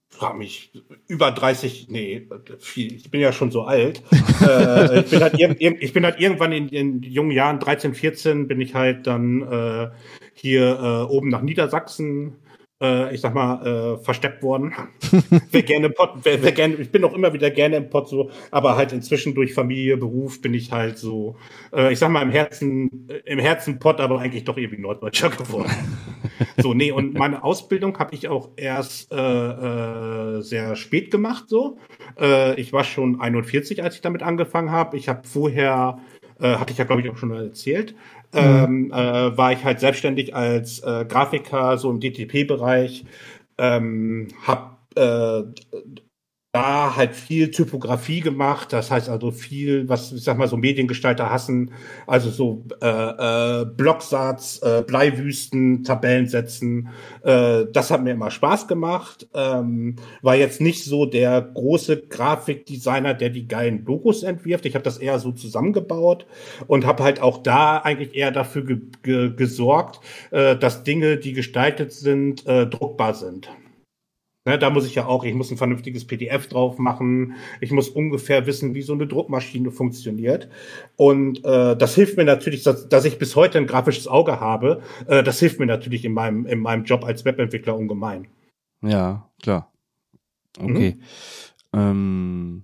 frag mich, über 30, nee, viel, ich bin ja schon so alt. äh, ich, bin halt irg irg- ich bin halt irgendwann in, in jungen Jahren, 13, 14, bin ich halt dann äh, hier äh, oben nach Niedersachsen, äh, ich sag mal, äh, versteppt worden. wer gerne Pott, wer, wer gerne, ich bin auch immer wieder gerne im Pott so, aber halt inzwischen durch Familie, Beruf bin ich halt so, äh, ich sag mal im Herzen, äh, im Herzen Pott, aber eigentlich doch irgendwie Norddeutscher geworden. so, nee, und meine Ausbildung habe ich auch erst äh, äh, sehr spät gemacht, so. Äh, ich war schon 41, als ich damit angefangen habe. Ich habe vorher, äh, hatte ich ja glaube ich auch schon mal erzählt, ähm, äh, war ich halt selbstständig als äh, Grafiker, so im DTP-Bereich, ähm, hab äh, da halt viel Typografie gemacht, das heißt also viel, was ich sag mal so Mediengestalter hassen, also so äh, äh, Blocksatz, äh, Bleiwüsten, Tabellensätzen, äh, das hat mir immer Spaß gemacht. Ähm, war jetzt nicht so der große Grafikdesigner, der die geilen Logos entwirft. Ich habe das eher so zusammengebaut und habe halt auch da eigentlich eher dafür ge ge gesorgt, äh, dass Dinge, die gestaltet sind, äh, druckbar sind. Ne, da muss ich ja auch, ich muss ein vernünftiges PDF drauf machen, ich muss ungefähr wissen, wie so eine Druckmaschine funktioniert. Und äh, das hilft mir natürlich, dass, dass ich bis heute ein grafisches Auge habe. Äh, das hilft mir natürlich in meinem, in meinem Job als Webentwickler ungemein. Ja, klar. Okay. Ähm,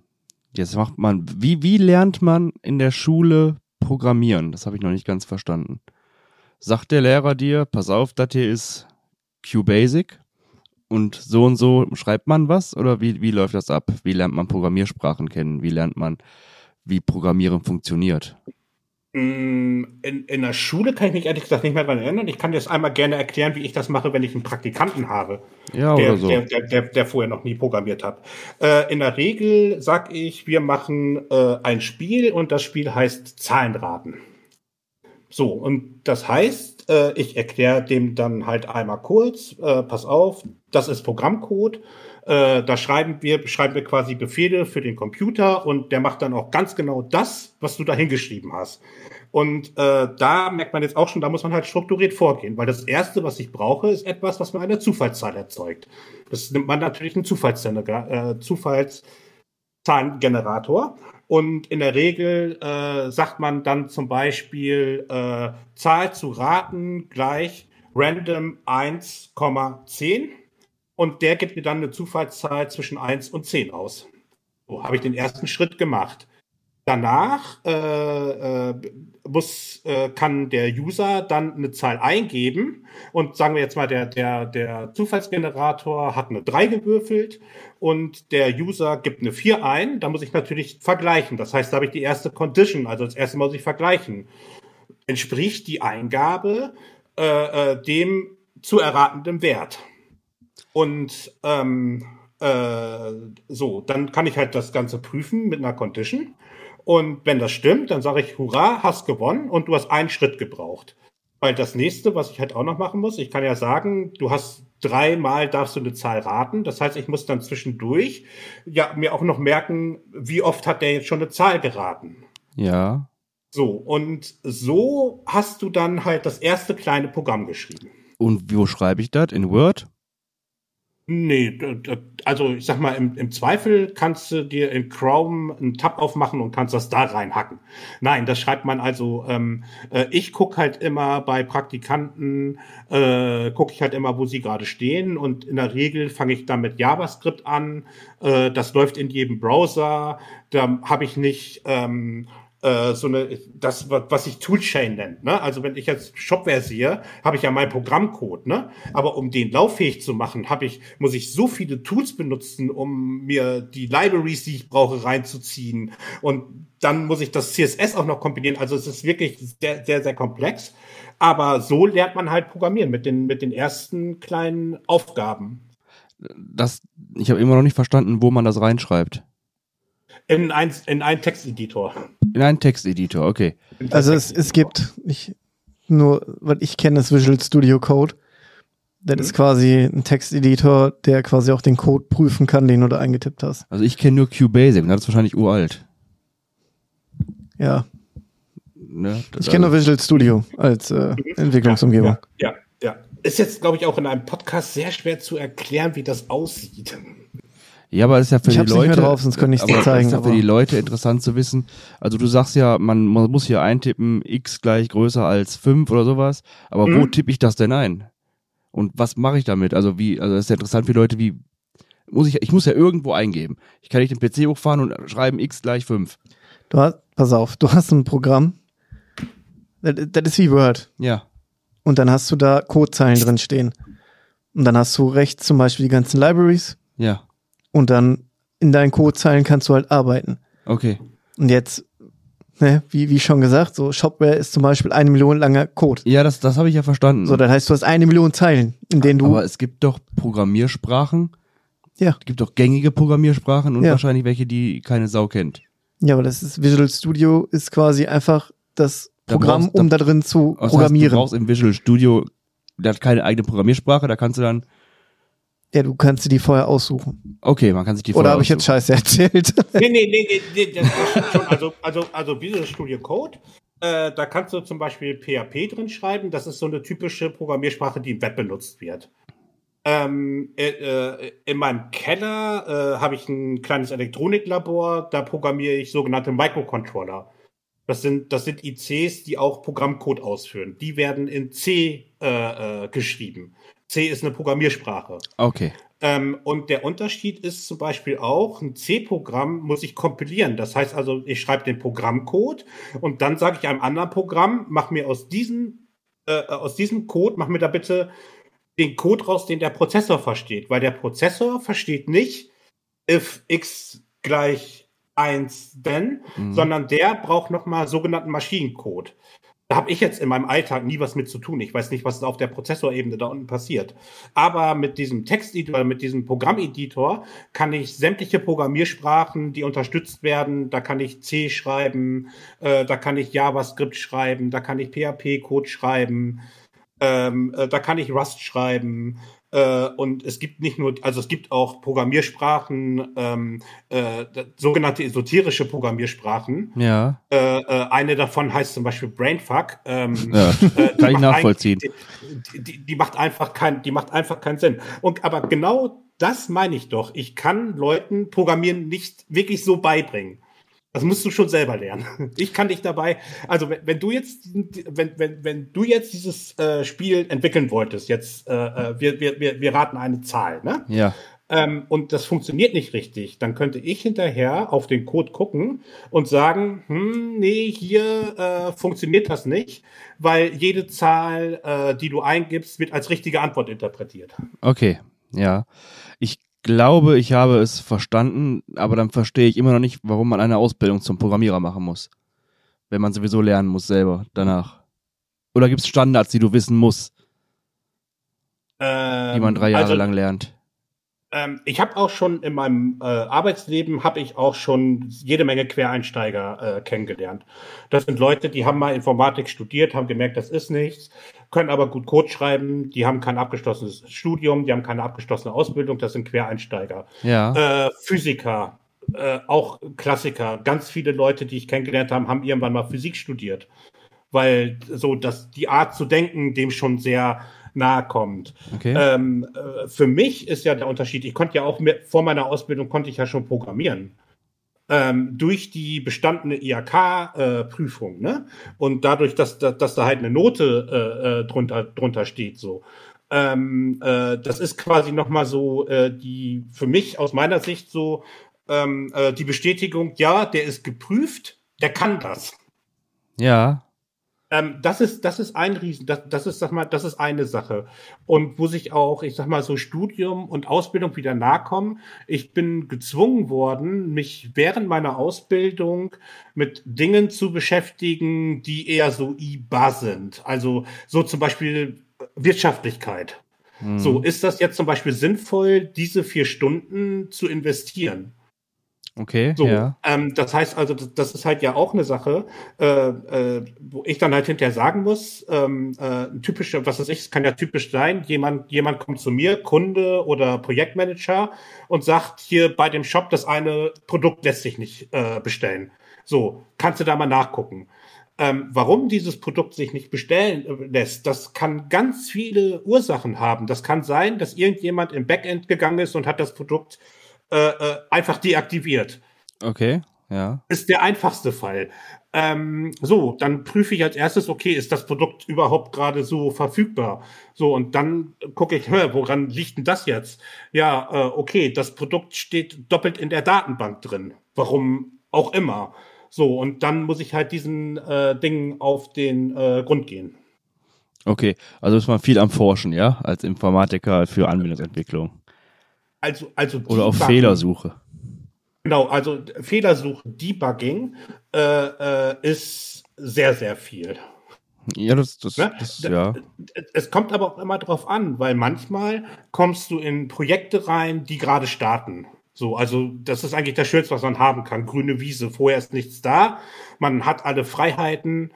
jetzt macht man, wie, wie lernt man in der Schule Programmieren? Das habe ich noch nicht ganz verstanden. Sagt der Lehrer dir, pass auf, das hier ist QBasic und so und so schreibt man was? Oder wie, wie läuft das ab? Wie lernt man Programmiersprachen kennen? Wie lernt man, wie Programmieren funktioniert? Mm, In, in der Schule kann ich mich ehrlich gesagt nicht mehr daran erinnern. Ich kann dir das einmal gerne erklären, wie ich das mache, wenn ich einen Praktikanten habe. Ja, der, oder so. der, der, der, der vorher noch nie programmiert hat. Äh, in der Regel sag ich, wir machen äh, ein Spiel und das Spiel heißt Zahlenraten. So, und das heißt, äh, ich erkläre dem dann halt einmal kurz, äh, pass auf, das ist Programmcode. Äh, da schreiben wir, schreiben wir quasi Befehle für den Computer und der macht dann auch ganz genau das, was du da hingeschrieben hast. Und äh, da merkt man jetzt auch schon, da muss man halt strukturiert vorgehen, weil das Erste, was ich brauche, ist etwas, was mir eine Zufallszahl erzeugt. Das nimmt man natürlich einen Zufallsgener- äh, Zufallszahlengenerator. Und in der Regel äh, sagt man dann zum Beispiel äh, Zahl zu raten gleich random 1,10 und der gibt mir dann eine Zufallszahl zwischen 1 und 10 aus. So habe ich den ersten Schritt gemacht. Danach äh, äh, muss, äh, kann der User dann eine Zahl eingeben und sagen wir jetzt mal, der, der, der Zufallsgenerator hat eine 3 gewürfelt und der User gibt eine 4 ein. Da muss ich natürlich vergleichen. Das heißt, da habe ich die erste Condition, also das erste muss ich vergleichen. Entspricht die Eingabe äh, äh, dem zu erratenden Wert. Und ähm, äh, so, dann kann ich halt das Ganze prüfen mit einer Condition. Und wenn das stimmt, dann sage ich, hurra, hast gewonnen und du hast einen Schritt gebraucht. Weil das nächste, was ich halt auch noch machen muss, ich kann ja sagen, du hast dreimal darfst du eine Zahl raten. Das heißt, ich muss dann zwischendurch ja mir auch noch merken, wie oft hat der jetzt schon eine Zahl geraten. Ja. So, und so hast du dann halt das erste kleine Programm geschrieben. Und wo schreibe ich das? In Word? Nee, also ich sag mal, im, im Zweifel kannst du dir in Chrome einen Tab aufmachen und kannst das da reinhacken. Nein, das schreibt man also, ähm, äh, ich guck halt immer bei Praktikanten, äh, gucke ich halt immer, wo sie gerade stehen und in der Regel fange ich dann mit JavaScript an. Äh, das läuft in jedem Browser. Da habe ich nicht ähm, äh, so eine, das, was sich Toolchain nennt. Ne? Also wenn ich jetzt Shopware sehe, habe ich ja meinen Programmcode. Ne? Aber um den lauffähig zu machen, habe ich, muss ich so viele Tools benutzen, um mir die Libraries, die ich brauche, reinzuziehen. Und dann muss ich das CSS auch noch kombinieren. Also es ist wirklich sehr, sehr, sehr komplex. Aber so lernt man halt Programmieren mit den, mit den ersten kleinen Aufgaben. Das, ich habe immer noch nicht verstanden, wo man das reinschreibt. In ein, in einen Texteditor. In einen Texteditor, okay. Also es, es gibt, ich, nur, weil ich kenne das Visual Studio Code. Das mhm. ist quasi ein Texteditor, der quasi auch den Code prüfen kann, den du da eingetippt hast. Also ich kenne nur QBasic, das ist wahrscheinlich uralt. Ja. Ne, ich kenne nur Visual Studio als äh, mhm. Entwicklungsumgebung. Ja, ja, ja. Ist jetzt, glaube ich, auch in einem Podcast sehr schwer zu erklären, wie das aussieht. Ja, aber es ist ja für ich die Leute. Nicht mehr drauf, sonst könnte ich es dir zeigen. Ist ja für die Leute interessant zu wissen. Also du sagst ja, man, man muss hier eintippen, x gleich größer als 5 oder sowas. Aber mhm. wo tippe ich das denn ein? Und was mache ich damit? Also wie, also das ist ja interessant für Leute, wie muss ich, ich muss ja irgendwo eingeben. Ich kann nicht den PC hochfahren und schreiben x gleich 5. Du hast, pass auf, du hast ein Programm. Das, das ist wie Word. Ja. Und dann hast du da Codezeilen drin stehen. Und dann hast du rechts zum Beispiel die ganzen Libraries. Ja. Und dann in deinen Codezeilen kannst du halt arbeiten. Okay. Und jetzt, ne, wie, wie schon gesagt, so Shopware ist zum Beispiel eine Million langer Code. Ja, das, das habe ich ja verstanden. So, das heißt, du hast eine Million Zeilen, in denen du. Aber es gibt doch Programmiersprachen. Ja. Es gibt doch gängige Programmiersprachen und ja. wahrscheinlich welche, die keine Sau kennt. Ja, aber das ist Visual Studio ist quasi einfach das Programm, brauchst, um da, da drin zu das programmieren. Heißt, du brauchst im Visual Studio, der hat keine eigene Programmiersprache, da kannst du dann ja, du kannst sie die vorher aussuchen. Okay, man kann sich die vorher Oder habe ich jetzt Scheiße erzählt? nee, nee, nee, nee, das ist schon. Also, also, also Visual Studio Code, äh, da kannst du zum Beispiel PHP drin schreiben. Das ist so eine typische Programmiersprache, die im Web benutzt wird. Ähm, äh, äh in meinem Keller äh, habe ich ein kleines Elektroniklabor, da programmiere ich sogenannte Microcontroller. Das sind, das sind ICs, die auch Programmcode ausführen. Die werden in C äh, äh, geschrieben. C ist eine Programmiersprache. Okay. Ähm, und der Unterschied ist zum Beispiel auch, ein C-Programm muss ich kompilieren. Das heißt also, ich schreibe den Programmcode und dann sage ich einem anderen Programm, mach mir aus diesem, äh, aus diesem Code, mach mir da bitte den Code raus, den der Prozessor versteht. Weil der Prozessor versteht nicht, if x gleich 1 then, mhm. sondern der braucht nochmal sogenannten Maschinencode. Da habe ich jetzt in meinem Alltag nie was mit zu tun. Ich weiß nicht, was auf der Prozessorebene da unten passiert. Aber mit diesem Texteditor, mit diesem Programmeditor kann ich sämtliche Programmiersprachen, die unterstützt werden, da kann ich C schreiben, äh, da kann ich JavaScript schreiben, da kann ich PHP-Code schreiben, ähm, äh, da kann ich Rust schreiben, äh, und es gibt nicht nur, also es gibt auch Programmiersprachen, ähm, äh, sogenannte esoterische Programmiersprachen. Ja. Äh, äh, eine davon heißt zum Beispiel Brainfuck. Ähm, ja, äh, kann ich nachvollziehen. Die, die, die, macht einfach kein, die macht einfach keinen Sinn. Und aber genau das meine ich doch. Ich kann Leuten Programmieren nicht wirklich so beibringen. Das musst du schon selber lernen. Ich kann dich dabei, also wenn, wenn du jetzt, wenn, wenn, wenn du jetzt dieses äh, Spiel entwickeln wolltest, jetzt, äh, äh, wir, wir, wir, wir raten eine Zahl, ne? Ja. Ähm, und das funktioniert nicht richtig, dann könnte ich hinterher auf den Code gucken und sagen, hm, nee, hier äh, funktioniert das nicht, weil jede Zahl, äh, die du eingibst, wird als richtige Antwort interpretiert. Okay, ja. Ich glaube, ich habe es verstanden, aber dann verstehe ich immer noch nicht, warum man eine Ausbildung zum Programmierer machen muss. Wenn man sowieso lernen muss selber danach. Oder gibt es Standards, die du wissen musst, ähm, die man drei Jahre also, lang lernt? Ähm, ich habe auch schon in meinem äh, Arbeitsleben habe ich auch schon jede Menge Quereinsteiger äh, kennengelernt. Das sind Leute, die haben mal Informatik studiert, haben gemerkt, das ist nichts, können aber gut Code schreiben, die haben kein abgeschlossenes Studium, die haben keine abgeschlossene Ausbildung, das sind Quereinsteiger. Ja. Äh, Physiker, äh, auch Klassiker. Ganz viele Leute, die ich kennengelernt habe, haben irgendwann mal Physik studiert, weil so dass die Art zu denken dem schon sehr nahe kommt. Okay. Ähm, äh, für mich ist ja der Unterschied, ich konnte ja auch mehr, vor meiner Ausbildung konnte ich ja schon programmieren. Ähm, durch die bestandene IHK-Prüfung, äh, ne? Und dadurch, dass, dass, dass da halt eine Note äh, äh, drunter, drunter steht, so. Ähm, äh, das ist quasi nochmal so die, für mich aus meiner Sicht so, ähm, äh, die Bestätigung, ja, der ist geprüft, der kann das. Ja. Ähm, das ist, das ist ein Riesen, das, das ist, sag mal, das ist eine Sache. Und wo sich auch, ich sag mal, so Studium und Ausbildung wieder nahe kommen. Ich bin gezwungen worden, mich während meiner Ausbildung mit Dingen zu beschäftigen, die eher so IBA sind. Also so zum Beispiel Wirtschaftlichkeit. Mhm. So, ist das jetzt zum Beispiel sinnvoll, diese vier Stunden zu investieren? Okay, so, ja. Ähm, das heißt also, das, ist halt ja auch eine Sache, äh, äh, wo ich dann halt hinterher sagen muss, ähm, äh, ein typischer, was weiß ich, es kann ja typisch sein, jemand, jemand kommt zu mir, Kunde oder Projektmanager und sagt, hier bei dem Shop, das eine Produkt lässt sich nicht äh, bestellen. So, kannst du da mal nachgucken. Ähm, warum dieses Produkt sich nicht bestellen äh, lässt, das kann ganz viele Ursachen haben. Das kann sein, dass irgendjemand im Backend gegangen ist und hat das Produkt äh, äh, einfach deaktiviert. Okay, ja. Ist der einfachste Fall. Ähm, so, dann prüfe ich als erstes, okay, ist das Produkt überhaupt gerade so verfügbar? So, und dann gucke ich, hör, woran liegt denn das jetzt? Ja, äh, okay, das Produkt steht doppelt in der Datenbank drin. Warum auch immer. So, und dann muss ich halt diesen äh, Dingen auf den äh, Grund gehen. Okay, also ist man viel am Forschen, ja, als Informatiker für Anwendungsentwicklung. Also, also Oder auf Fehlersuche. Genau, also Fehlersuche, Debugging äh, äh, ist sehr, sehr viel. Ja, das, das, ne? das ja. Es kommt aber auch immer drauf an, weil manchmal kommst du in Projekte rein, die gerade starten. So, also das ist eigentlich das Schönste, was man haben kann. Grüne Wiese, vorher ist nichts da, man hat alle Freiheiten,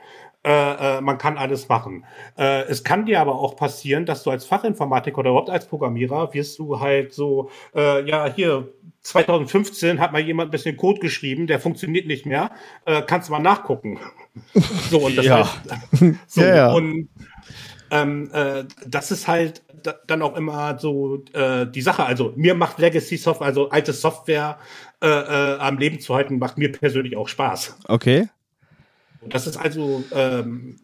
äh, äh, man kann alles machen. Äh, es kann dir aber auch passieren, dass du als Fachinformatiker oder überhaupt als Programmierer wirst du halt so, äh, ja, hier 2015 hat mal jemand ein bisschen Code geschrieben, der funktioniert nicht mehr. Äh, kannst du mal nachgucken. so, und das ja. heißt, so, ja. und ähm, äh, das ist halt dann auch immer so die Sache. Also mir macht Legacy Software, also alte Software am Leben zu halten, macht mir persönlich auch Spaß. Okay. Das ist also, ähm,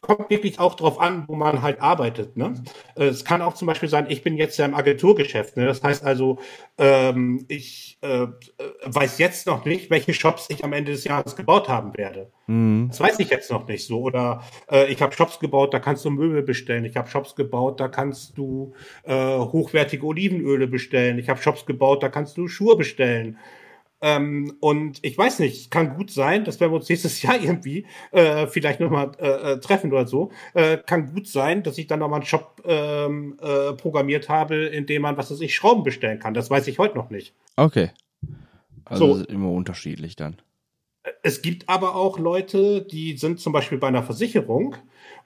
kommt wirklich auch drauf an, wo man halt arbeitet. Ne? Es kann auch zum Beispiel sein, ich bin jetzt ja im Agenturgeschäft. Ne? Das heißt also, ähm, ich äh, weiß jetzt noch nicht, welche Shops ich am Ende des Jahres gebaut haben werde. Mhm. Das weiß ich jetzt noch nicht so. Oder äh, ich habe Shops gebaut, da kannst du Möbel bestellen. Ich habe Shops gebaut, da kannst du äh, hochwertige Olivenöle bestellen. Ich habe Shops gebaut, da kannst du Schuhe bestellen. Ähm, und ich weiß nicht, es kann gut sein, dass wenn wir uns nächstes Jahr irgendwie äh, vielleicht nochmal äh, äh, treffen oder so, äh, kann gut sein, dass ich dann nochmal einen Shop ähm, äh, programmiert habe, in dem man, was weiß ich, Schrauben bestellen kann. Das weiß ich heute noch nicht. Okay. Also so. immer unterschiedlich dann. Es gibt aber auch Leute, die sind zum Beispiel bei einer Versicherung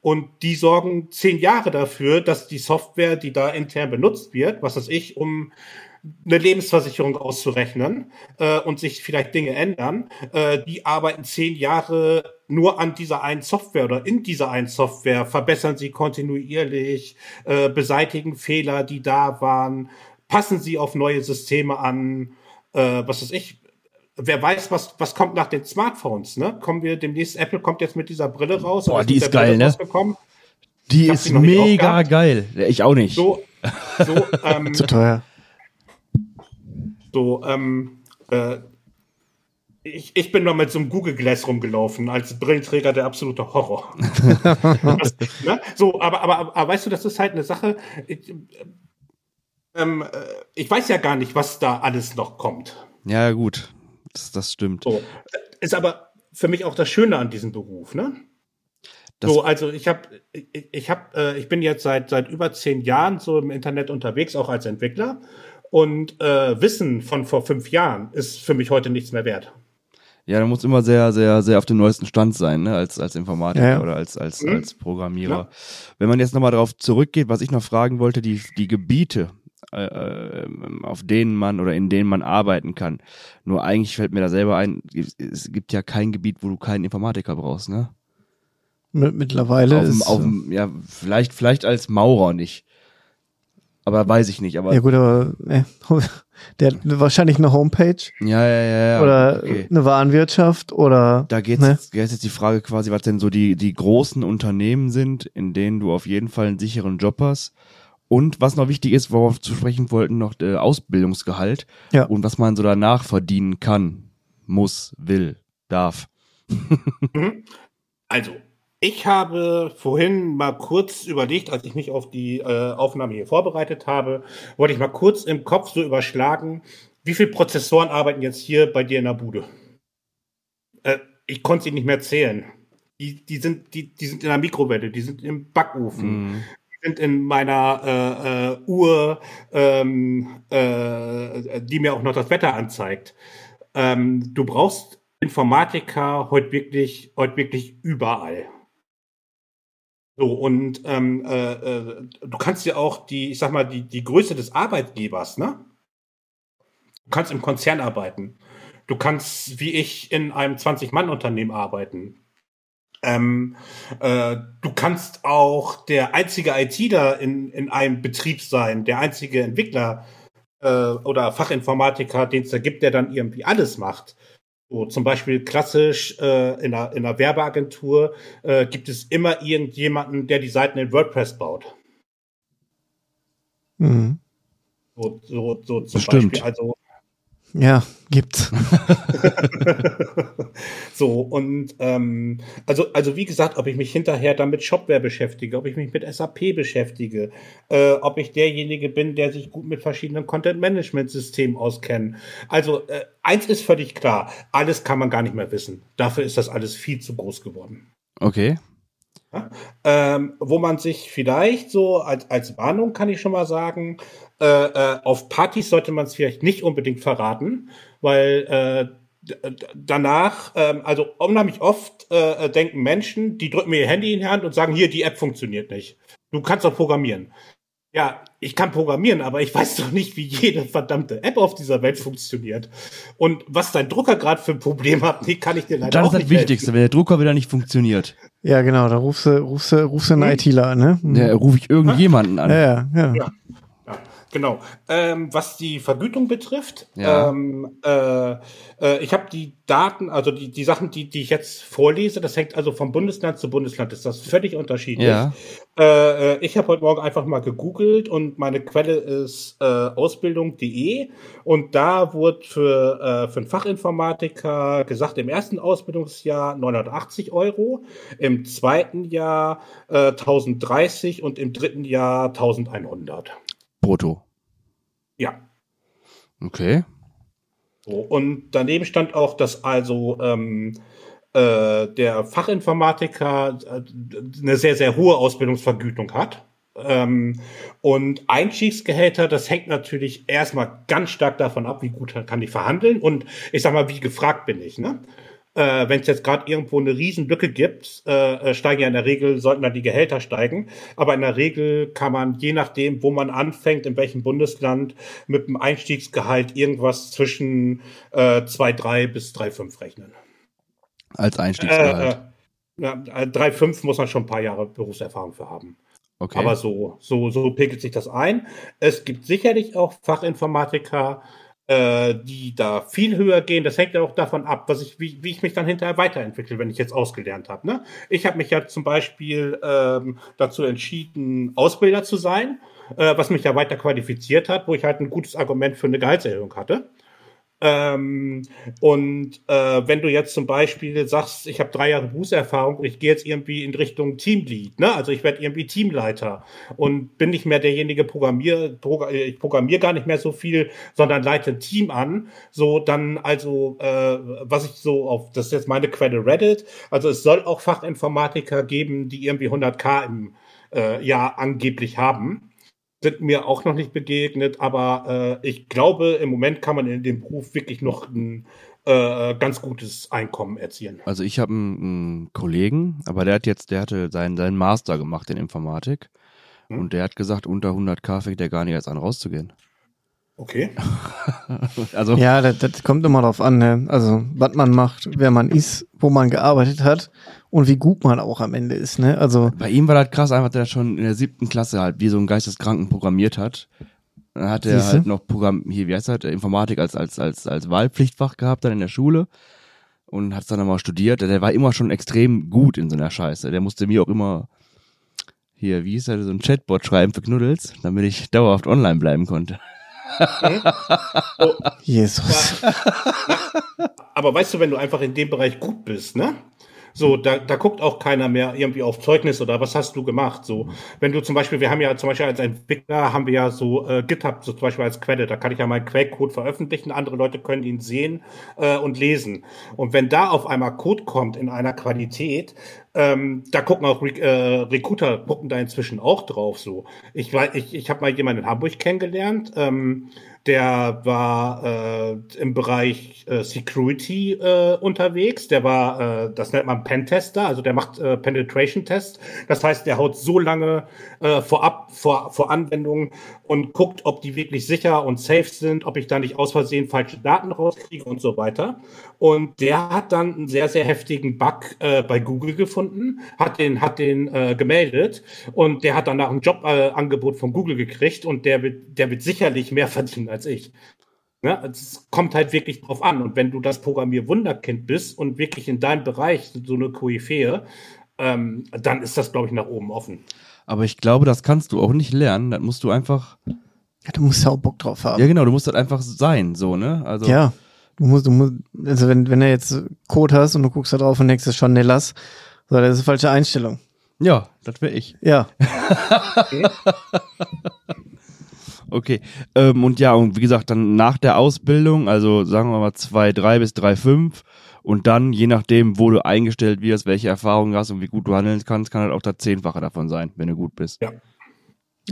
und die sorgen zehn Jahre dafür, dass die Software, die da intern benutzt wird, was weiß ich, um eine Lebensversicherung auszurechnen äh, und sich vielleicht Dinge ändern, äh, die arbeiten zehn Jahre nur an dieser einen Software oder in dieser einen Software, verbessern sie kontinuierlich, äh, beseitigen Fehler, die da waren, passen sie auf neue Systeme an, äh, was weiß ich, wer weiß, was, was kommt nach den Smartphones, ne? Kommen wir demnächst, Apple kommt jetzt mit dieser Brille raus. Boah, die ist geil, ne? Die ist mega geil. Ich auch nicht. So, so ähm, Zu teuer. So, ähm, äh, ich, ich bin noch mit so einem Google Glass rumgelaufen, als Brillenträger der absolute Horror. das, ne? So, aber, aber, aber, weißt du, das ist halt eine Sache. Ich, ähm, äh, ich weiß ja gar nicht, was da alles noch kommt. Ja, gut. Das, das stimmt. So. Ist aber für mich auch das Schöne an diesem Beruf, ne? Das so, also ich habe, ich, ich habe, äh, ich bin jetzt seit seit über zehn Jahren so im Internet unterwegs, auch als Entwickler. Und äh, Wissen von vor fünf Jahren ist für mich heute nichts mehr wert. Ja, du musst immer sehr, sehr, sehr auf dem neuesten Stand sein, ne? als, als Informatiker ja, ja. oder als, als, mhm. als Programmierer. Ja. Wenn man jetzt nochmal darauf zurückgeht, was ich noch fragen wollte, die, die Gebiete, äh, äh, auf denen man oder in denen man arbeiten kann. Nur eigentlich fällt mir da selber ein, es gibt ja kein Gebiet, wo du keinen Informatiker brauchst, ne? Mittlerweile auf, ist auf, ja vielleicht vielleicht als Maurer nicht. Aber weiß ich nicht. Aber ja gut, aber äh, der hat wahrscheinlich eine Homepage. Ja, ja, ja. ja oder okay. eine Warenwirtschaft oder. Da geht ne? jetzt die Frage quasi, was denn so die, die großen Unternehmen sind, in denen du auf jeden Fall einen sicheren Job hast. Und was noch wichtig ist, worauf wir zu sprechen wollten, noch der Ausbildungsgehalt. Ja. Und was man so danach verdienen kann, muss, will, darf. Mhm. Also, ich habe vorhin mal kurz überlegt, als ich mich auf die äh, Aufnahme hier vorbereitet habe, wollte ich mal kurz im Kopf so überschlagen, wie viele Prozessoren arbeiten jetzt hier bei dir in der Bude? Äh, ich konnte sie nicht mehr zählen. Die, die, sind, die, die sind in der Mikrowelle, die sind im Backofen. Mhm. Die sind in meiner äh, äh, Uhr, ähm, äh, die mir auch noch das Wetter anzeigt. Ähm, du brauchst Informatiker heute wirklich, heute wirklich überall. So, und ähm, äh, äh, du kannst ja auch die, ich sag mal, die, die Größe des Arbeitgebers, ne? Du kannst im Konzern arbeiten. Du kannst, wie ich, in einem 20-Mann-Unternehmen arbeiten. Ähm, äh, du kannst auch der einzige ITler in, in einem Betrieb sein, der einzige Entwickler äh, oder Fachinformatiker, den es da gibt, der dann irgendwie alles macht. So, zum Beispiel klassisch äh, in, einer, in einer Werbeagentur äh, gibt es immer irgendjemanden, der die Seiten in WordPress baut. Mhm. So, so, so zum Stimmt. Beispiel. Also Ja, gibt's. so, und ähm, also, also wie gesagt, ob ich mich hinterher dann mit Shopware beschäftige, ob ich mich mit SAP beschäftige, äh, ob ich derjenige bin, der sich gut mit verschiedenen Content-Management-Systemen auskennt. Also äh, eins ist völlig klar, alles kann man gar nicht mehr wissen. Dafür ist das alles viel zu groß geworden. Okay. Ähm, wo man sich vielleicht so als, als Warnung kann ich schon mal sagen, äh, äh, auf Partys sollte man es vielleicht nicht unbedingt verraten, weil äh, danach, ähm, also unheimlich oft äh, denken Menschen, die drücken mir ihr Handy in die Hand und sagen, hier, die App funktioniert nicht. Du kannst doch programmieren. Ja, ich kann programmieren, aber ich weiß doch nicht, wie jede verdammte App auf dieser Welt funktioniert. Und was dein Drucker gerade für ein Problem hat, nee, kann ich dir leider Das auch ist das nicht Wichtigste, wenn der Drucker wieder nicht funktioniert. Ja, genau, da rufst du, rufst du, rufst du einen Hm? ITler an, ne? Mhm. Da rufe ich irgendjemanden an. ja, ja, ja. Ja. Genau. Ähm, was die Vergütung betrifft, Ja. ähm, äh, äh, ich habe die Daten, also die, die Sachen, die, die ich jetzt vorlese, das hängt also vom Bundesland zu Bundesland, ist das völlig unterschiedlich. Ja. Äh, äh, ich habe heute Morgen einfach mal gegoogelt und meine Quelle ist äh, ausbildung.de und da wurde für, äh, für einen Fachinformatiker gesagt, im ersten Ausbildungsjahr 980 Euro, im zweiten Jahr äh, 1030 und im dritten Jahr 1100. Brutto. Ja. Okay. So, und daneben stand auch, dass also ähm, äh, der Fachinformatiker äh, eine sehr, sehr hohe Ausbildungsvergütung hat. Ähm, und Einstiegsgehälter, das hängt natürlich erstmal ganz stark davon ab, wie gut kann ich verhandeln und ich sag mal, wie gefragt bin ich. Ne? Äh, Wenn es jetzt gerade irgendwo eine Riesenlücke gibt, äh, äh, steigen ja in der Regel, sollten dann die Gehälter steigen. Aber in der Regel kann man, je nachdem, wo man anfängt, in welchem Bundesland, mit dem Einstiegsgehalt irgendwas zwischen äh, 2,3 bis 3,5 rechnen. Als Äh, Einstiegsgehalt. äh, ja, 3,5 muss man schon ein paar Jahre Berufserfahrung für haben. Okay. Aber so, so, so pegelt sich das ein. Es gibt sicherlich auch Fachinformatiker, äh, die da viel höher gehen. Das hängt ja auch davon ab, was ich, wie, wie ich mich dann hinterher weiterentwickle, wenn ich jetzt ausgelernt habe. Ne? Ich habe mich ja zum Beispiel ähm, dazu entschieden, Ausbilder zu sein, äh, was mich ja weiter qualifiziert hat, wo ich halt ein gutes Argument für eine Gehaltserhöhung hatte. Ähm, und äh, wenn du jetzt zum Beispiel sagst, ich habe drei Jahre Berufserfahrung und ich gehe jetzt irgendwie in Richtung Teamlead, ne? Also ich werde irgendwie Teamleiter und bin nicht mehr derjenige Programmier, Progr ich programmiere gar nicht mehr so viel, sondern leite ein Team an. So dann also, äh, was ich so auf, das ist jetzt meine Quelle Reddit. Also es soll auch Fachinformatiker geben, die irgendwie 100k im äh, Jahr angeblich haben sind mir auch noch nicht begegnet, aber äh, ich glaube, im Moment kann man in dem Beruf wirklich noch ein äh, ganz gutes Einkommen erzielen. Also ich habe einen, einen Kollegen, aber der hat jetzt, der hatte seinen, seinen Master gemacht in Informatik Hm. und der hat gesagt, unter 100k fängt der gar nicht erst an rauszugehen. Okay. Also Ja, das, das kommt immer drauf an, ne? Also, was man macht, wer man ist, wo man gearbeitet hat und wie gut man auch am Ende ist, ne? Also, bei ihm war das krass, einfach, der schon in der siebten Klasse halt wie so ein Geisteskranken programmiert hat. Dann hat er Siehste? halt noch Programm, hier, wie heißt das, Informatik als, als, als, als Wahlpflichtfach gehabt dann in der Schule und hat es dann nochmal studiert. Der war immer schon extrem gut in so einer Scheiße. Der musste mir auch immer hier, wie hieß er, so ein Chatbot schreiben für Knuddels, damit ich dauerhaft online bleiben konnte. Hm? So, Jesus. aber weißt du, wenn du einfach in dem Bereich gut bist, ne? So, da, da guckt auch keiner mehr irgendwie auf Zeugnis oder was hast du gemacht. So, wenn du zum Beispiel, wir haben ja zum Beispiel als Entwickler haben wir ja so äh, GitHub so zum Beispiel als Quelle, da kann ich ja meinen Quellcode veröffentlichen, andere Leute können ihn sehen äh, und lesen. Und wenn da auf einmal Code kommt in einer Qualität, ähm, da gucken auch Re äh, Recruiter gucken da inzwischen auch drauf. So, ich weiß, ich, ich habe mal jemanden in Hamburg kennengelernt. Ähm, der war äh, im Bereich äh, Security äh, unterwegs. Der war, äh, das nennt man Pentester, also der macht äh, Penetration Test. Das heißt, der haut so lange äh, vorab vor, vor Anwendungen und guckt, ob die wirklich sicher und safe sind, ob ich da nicht aus Versehen falsche Daten rauskriege und so weiter. Und der hat dann einen sehr, sehr heftigen Bug äh, bei Google gefunden, hat den, hat den äh, gemeldet und der hat danach ein Jobangebot äh, von Google gekriegt und der wird, der wird sicherlich mehr verdienen als ich. Ja, es kommt halt wirklich drauf an. Und wenn du das Programmierwunderkind bist und wirklich in deinem Bereich so eine Koryphäe, ähm, dann ist das, glaube ich, nach oben offen. Aber ich glaube, das kannst du auch nicht lernen. Das musst du einfach. Ja, du musst ja auch Bock drauf haben. Ja, genau, du musst halt einfach sein, so, ne? Also. Ja. Du musst, du musst, also wenn, wenn du jetzt Code hast und du guckst da drauf und denkst, das ist schon Nellas, so, das ist eine falsche Einstellung. Ja, das wäre ich. Ja. Okay. Ähm, und ja, und wie gesagt, dann nach der Ausbildung, also sagen wir mal zwei, drei bis drei, fünf, und dann, je nachdem, wo du eingestellt wirst, welche Erfahrungen hast und wie gut du handeln kannst, kann halt auch das Zehnfache davon sein, wenn du gut bist. Ja.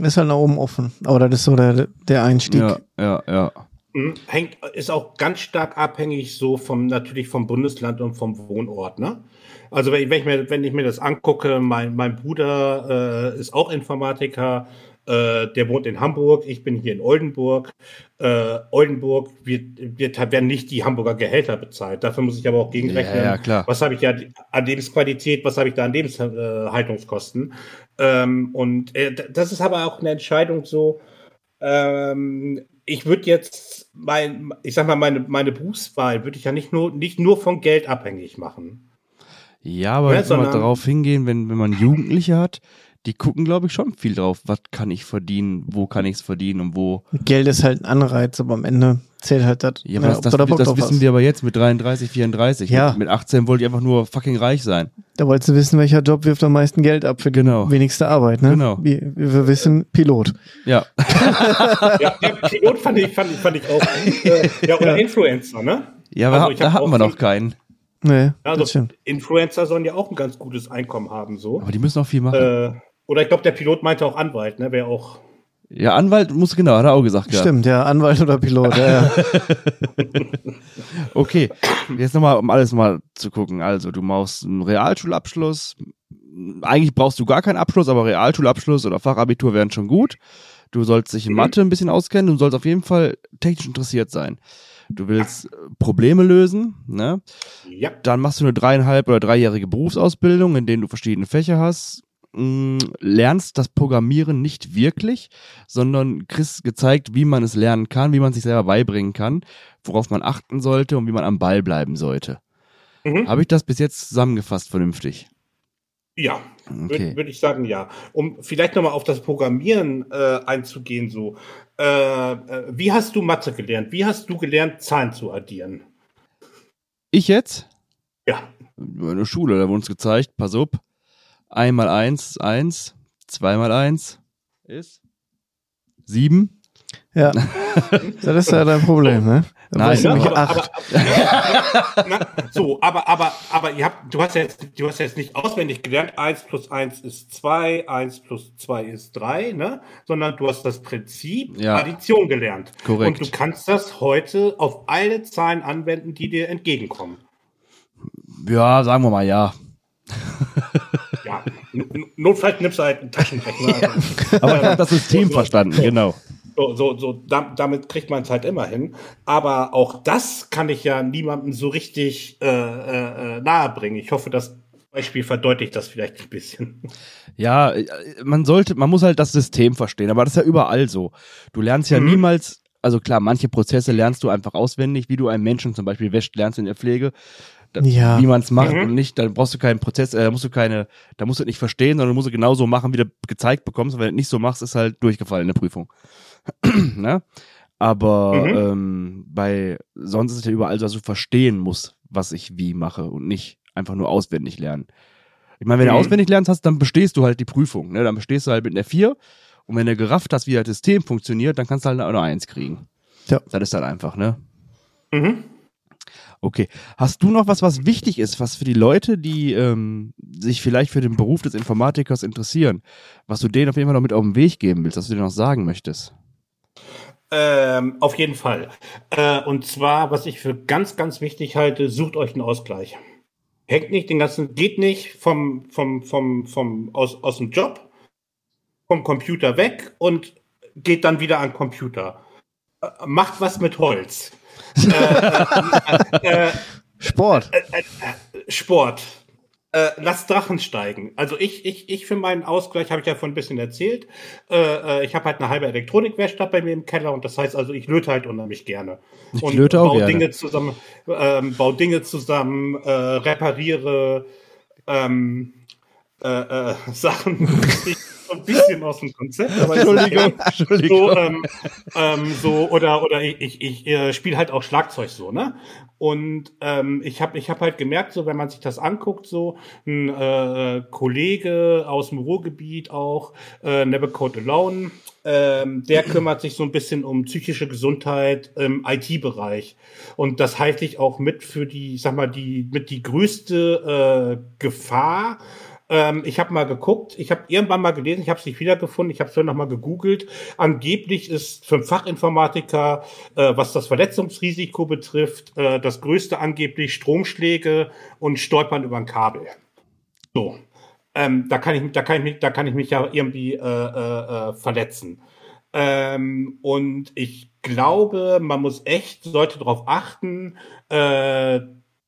Ist halt nach oben offen. Aber das ist so der, der Einstieg. Ja, ja, ja. Mhm. Hängt, ist auch ganz stark abhängig so vom, natürlich vom Bundesland und vom Wohnort, ne? Also wenn ich, wenn ich mir, wenn ich mir das angucke, mein, mein Bruder äh, ist auch Informatiker, äh, der wohnt in Hamburg, ich bin hier in Oldenburg. Äh, Oldenburg wird, wird, werden nicht die Hamburger Gehälter bezahlt. Dafür muss ich aber auch gegenrechnen. Ja, ja, klar. Was habe ich ja an Lebensqualität, was habe ich da an Lebenshaltungskosten? Ähm, und äh, das ist aber auch eine Entscheidung so, ähm, ich würde jetzt mein, ich sag mal, meine, meine Berufswahl würde ich ja nicht nur, nicht nur von Geld abhängig machen. Ja, aber Ja, jetzt mal sondern- darauf hingehen, wenn, wenn man Jugendliche hat, die gucken, glaube ich, schon viel drauf, was kann ich verdienen, wo kann ich es verdienen und wo. Geld ist halt ein Anreiz, aber am Ende zählt halt das, Ja, aber das, ob das, das drauf wissen hast. wir aber jetzt mit 33, 34. Ja. Mit, mit 18 wollte ich einfach nur fucking reich sein. Da wolltest du wissen, welcher Job wirft am meisten Geld ab für die Genau. wenigste Arbeit, ne? Genau. Wie, wie wir wissen, Pilot. Ja. ja, ja, Pilot fand ich, fand ich, fand ich auch. Äh, ja, oder Influencer, ne? Ja, aber Also ich da hatten auch wir noch keinen. Nee, Also das. Influencer sollen ja auch ein ganz gutes Einkommen haben, so. Aber die müssen auch viel machen. Äh, oder ich glaube, der Pilot meinte auch Anwalt, ne? Wäre auch. ja, Anwalt muss, genau, hat er auch gesagt. gehabt. Stimmt, ja, Anwalt oder Pilot, ja, ja. Okay, jetzt nochmal, um alles mal zu gucken. Also, du machst einen Realschulabschluss. Eigentlich brauchst du gar keinen Abschluss, aber Realschulabschluss oder Fachabitur wären schon gut. Du sollst dich in Mathe ein bisschen auskennen. Du sollst auf jeden Fall technisch interessiert sein. Du willst äh, Probleme lösen, ne? Ja. Dann machst du eine dreieinhalb oder dreijährige Berufsausbildung, in denen du verschiedene Fächer hast. Mm, Lernst das Programmieren nicht wirklich, sondern kriegst gezeigt, wie man es lernen kann, wie man sich selber beibringen kann, worauf man achten sollte und wie man am Ball bleiben sollte. Mhm. Habe ich das bis jetzt zusammengefasst vernünftig? Ja, Okay. würde würd ich sagen, ja. Um vielleicht nochmal auf das Programmieren äh, einzugehen, so. Äh, äh, wie hast du Mathe gelernt? Wie hast du gelernt, Zahlen zu addieren? Ich jetzt? Ja. In der Schule, da wurde uns gezeigt, pass auf, einmal eins, eins, zweimal eins ist sieben. ja. Das ist ja dein Problem, ne? Da Nein, ja, nämlich aber, acht. aber, na, so, aber, aber, aber ihr habt, du hast ja jetzt, du hast ja jetzt nicht auswendig gelernt, eins plus eins ist zwei, eins plus zwei ist drei, ne? Sondern du hast das Prinzip Ja. Addition gelernt. Korrekt. Und du kannst das heute auf alle Zahlen anwenden, die dir entgegenkommen. Ja, sagen wir mal ja. Ja, notfalls nimmst du halt einen Taschenrechner. Aber ich habe das System verstanden, genau. So, so, so da, damit kriegt man es halt immer hin. Aber auch das kann ich ja niemandem so richtig äh, äh, äh, nahebringen. Ich hoffe, das Beispiel verdeutlicht das vielleicht ein bisschen. Ja, äh, man sollte, man muss halt das System verstehen, aber das ist ja überall so. Du lernst ja Mhm. niemals, also klar, manche Prozesse lernst du einfach auswendig, wie du einen Menschen zum Beispiel wäscht, lernst du in der Pflege, da, Ja. wie man es macht Mhm. und nicht, dann brauchst du keinen Prozess, äh, da musst du keine, da musst du nicht verstehen, sondern du musst es genauso machen, wie du gezeigt bekommst. Und wenn du es nicht so machst, ist halt durchgefallen in der Prüfung. ne? Aber mhm. ähm, bei sonst ist es ja überall so, dass du verstehen musst, was ich wie mache und nicht einfach nur auswendig lernen. Ich meine, wenn mhm. du auswendig lernst hast, dann bestehst du halt die Prüfung. Ne? Dann bestehst du halt mit einer 4. Und wenn du gerafft hast, wie das System funktioniert, dann kannst du halt eine 1 kriegen. Ja. Das ist dann einfach, ne? Mhm. Okay. Hast du noch was, was wichtig ist, was für die Leute, die ähm, sich vielleicht für den Beruf des Informatikers interessieren, was du denen auf jeden Fall noch mit auf den Weg geben willst, was du denen noch sagen möchtest? Ähm, auf jeden Fall. Äh, und zwar, was ich für ganz, ganz wichtig halte, sucht euch einen Ausgleich. Hängt nicht den ganzen, geht nicht vom, vom, vom, vom, aus, aus dem Job, vom Computer weg und geht dann wieder an Computer. Äh, macht was mit Holz. Äh, äh, Sport. Äh, Sport. Äh, lass Drachen steigen. Also ich, ich, ich für meinen Ausgleich habe ich ja von ein bisschen erzählt. Äh, ich habe halt eine halbe Elektronikwerkstatt bei mir im Keller und das heißt also, ich löte halt unheimlich gerne. Ich und löte auch baue gerne. Dinge zusammen, ähm, baue Dinge zusammen, äh, repariere ähm, äh, äh, Sachen, ein bisschen aus dem Konzept, aber Entschuldigung, Entschuldigung. So, ähm, ähm, so oder oder ich ich, ich äh, spiele halt auch Schlagzeug so, ne? Und ähm, ich habe ich hab halt gemerkt, so wenn man sich das anguckt, so ein äh, Kollege aus dem Ruhrgebiet auch, äh, Never Code Alone, ähm, der kümmert sich so ein bisschen um psychische Gesundheit im IT-Bereich. Und das halte ich auch mit für die, ich sag mal, die mit die größte äh, Gefahr ähm, ich habe mal geguckt, ich habe irgendwann mal gelesen, ich habe es nicht wiedergefunden, ich habe es noch mal gegoogelt. Angeblich ist für einen Fachinformatiker, äh, was das Verletzungsrisiko betrifft, äh, das größte angeblich Stromschläge und Stolpern über ein Kabel. So. Ähm, da kann ich, da kann ich mich, da kann ich mich ja irgendwie äh, äh, äh, verletzen. Ähm, und ich glaube, man muss echt, sollte darauf achten, äh,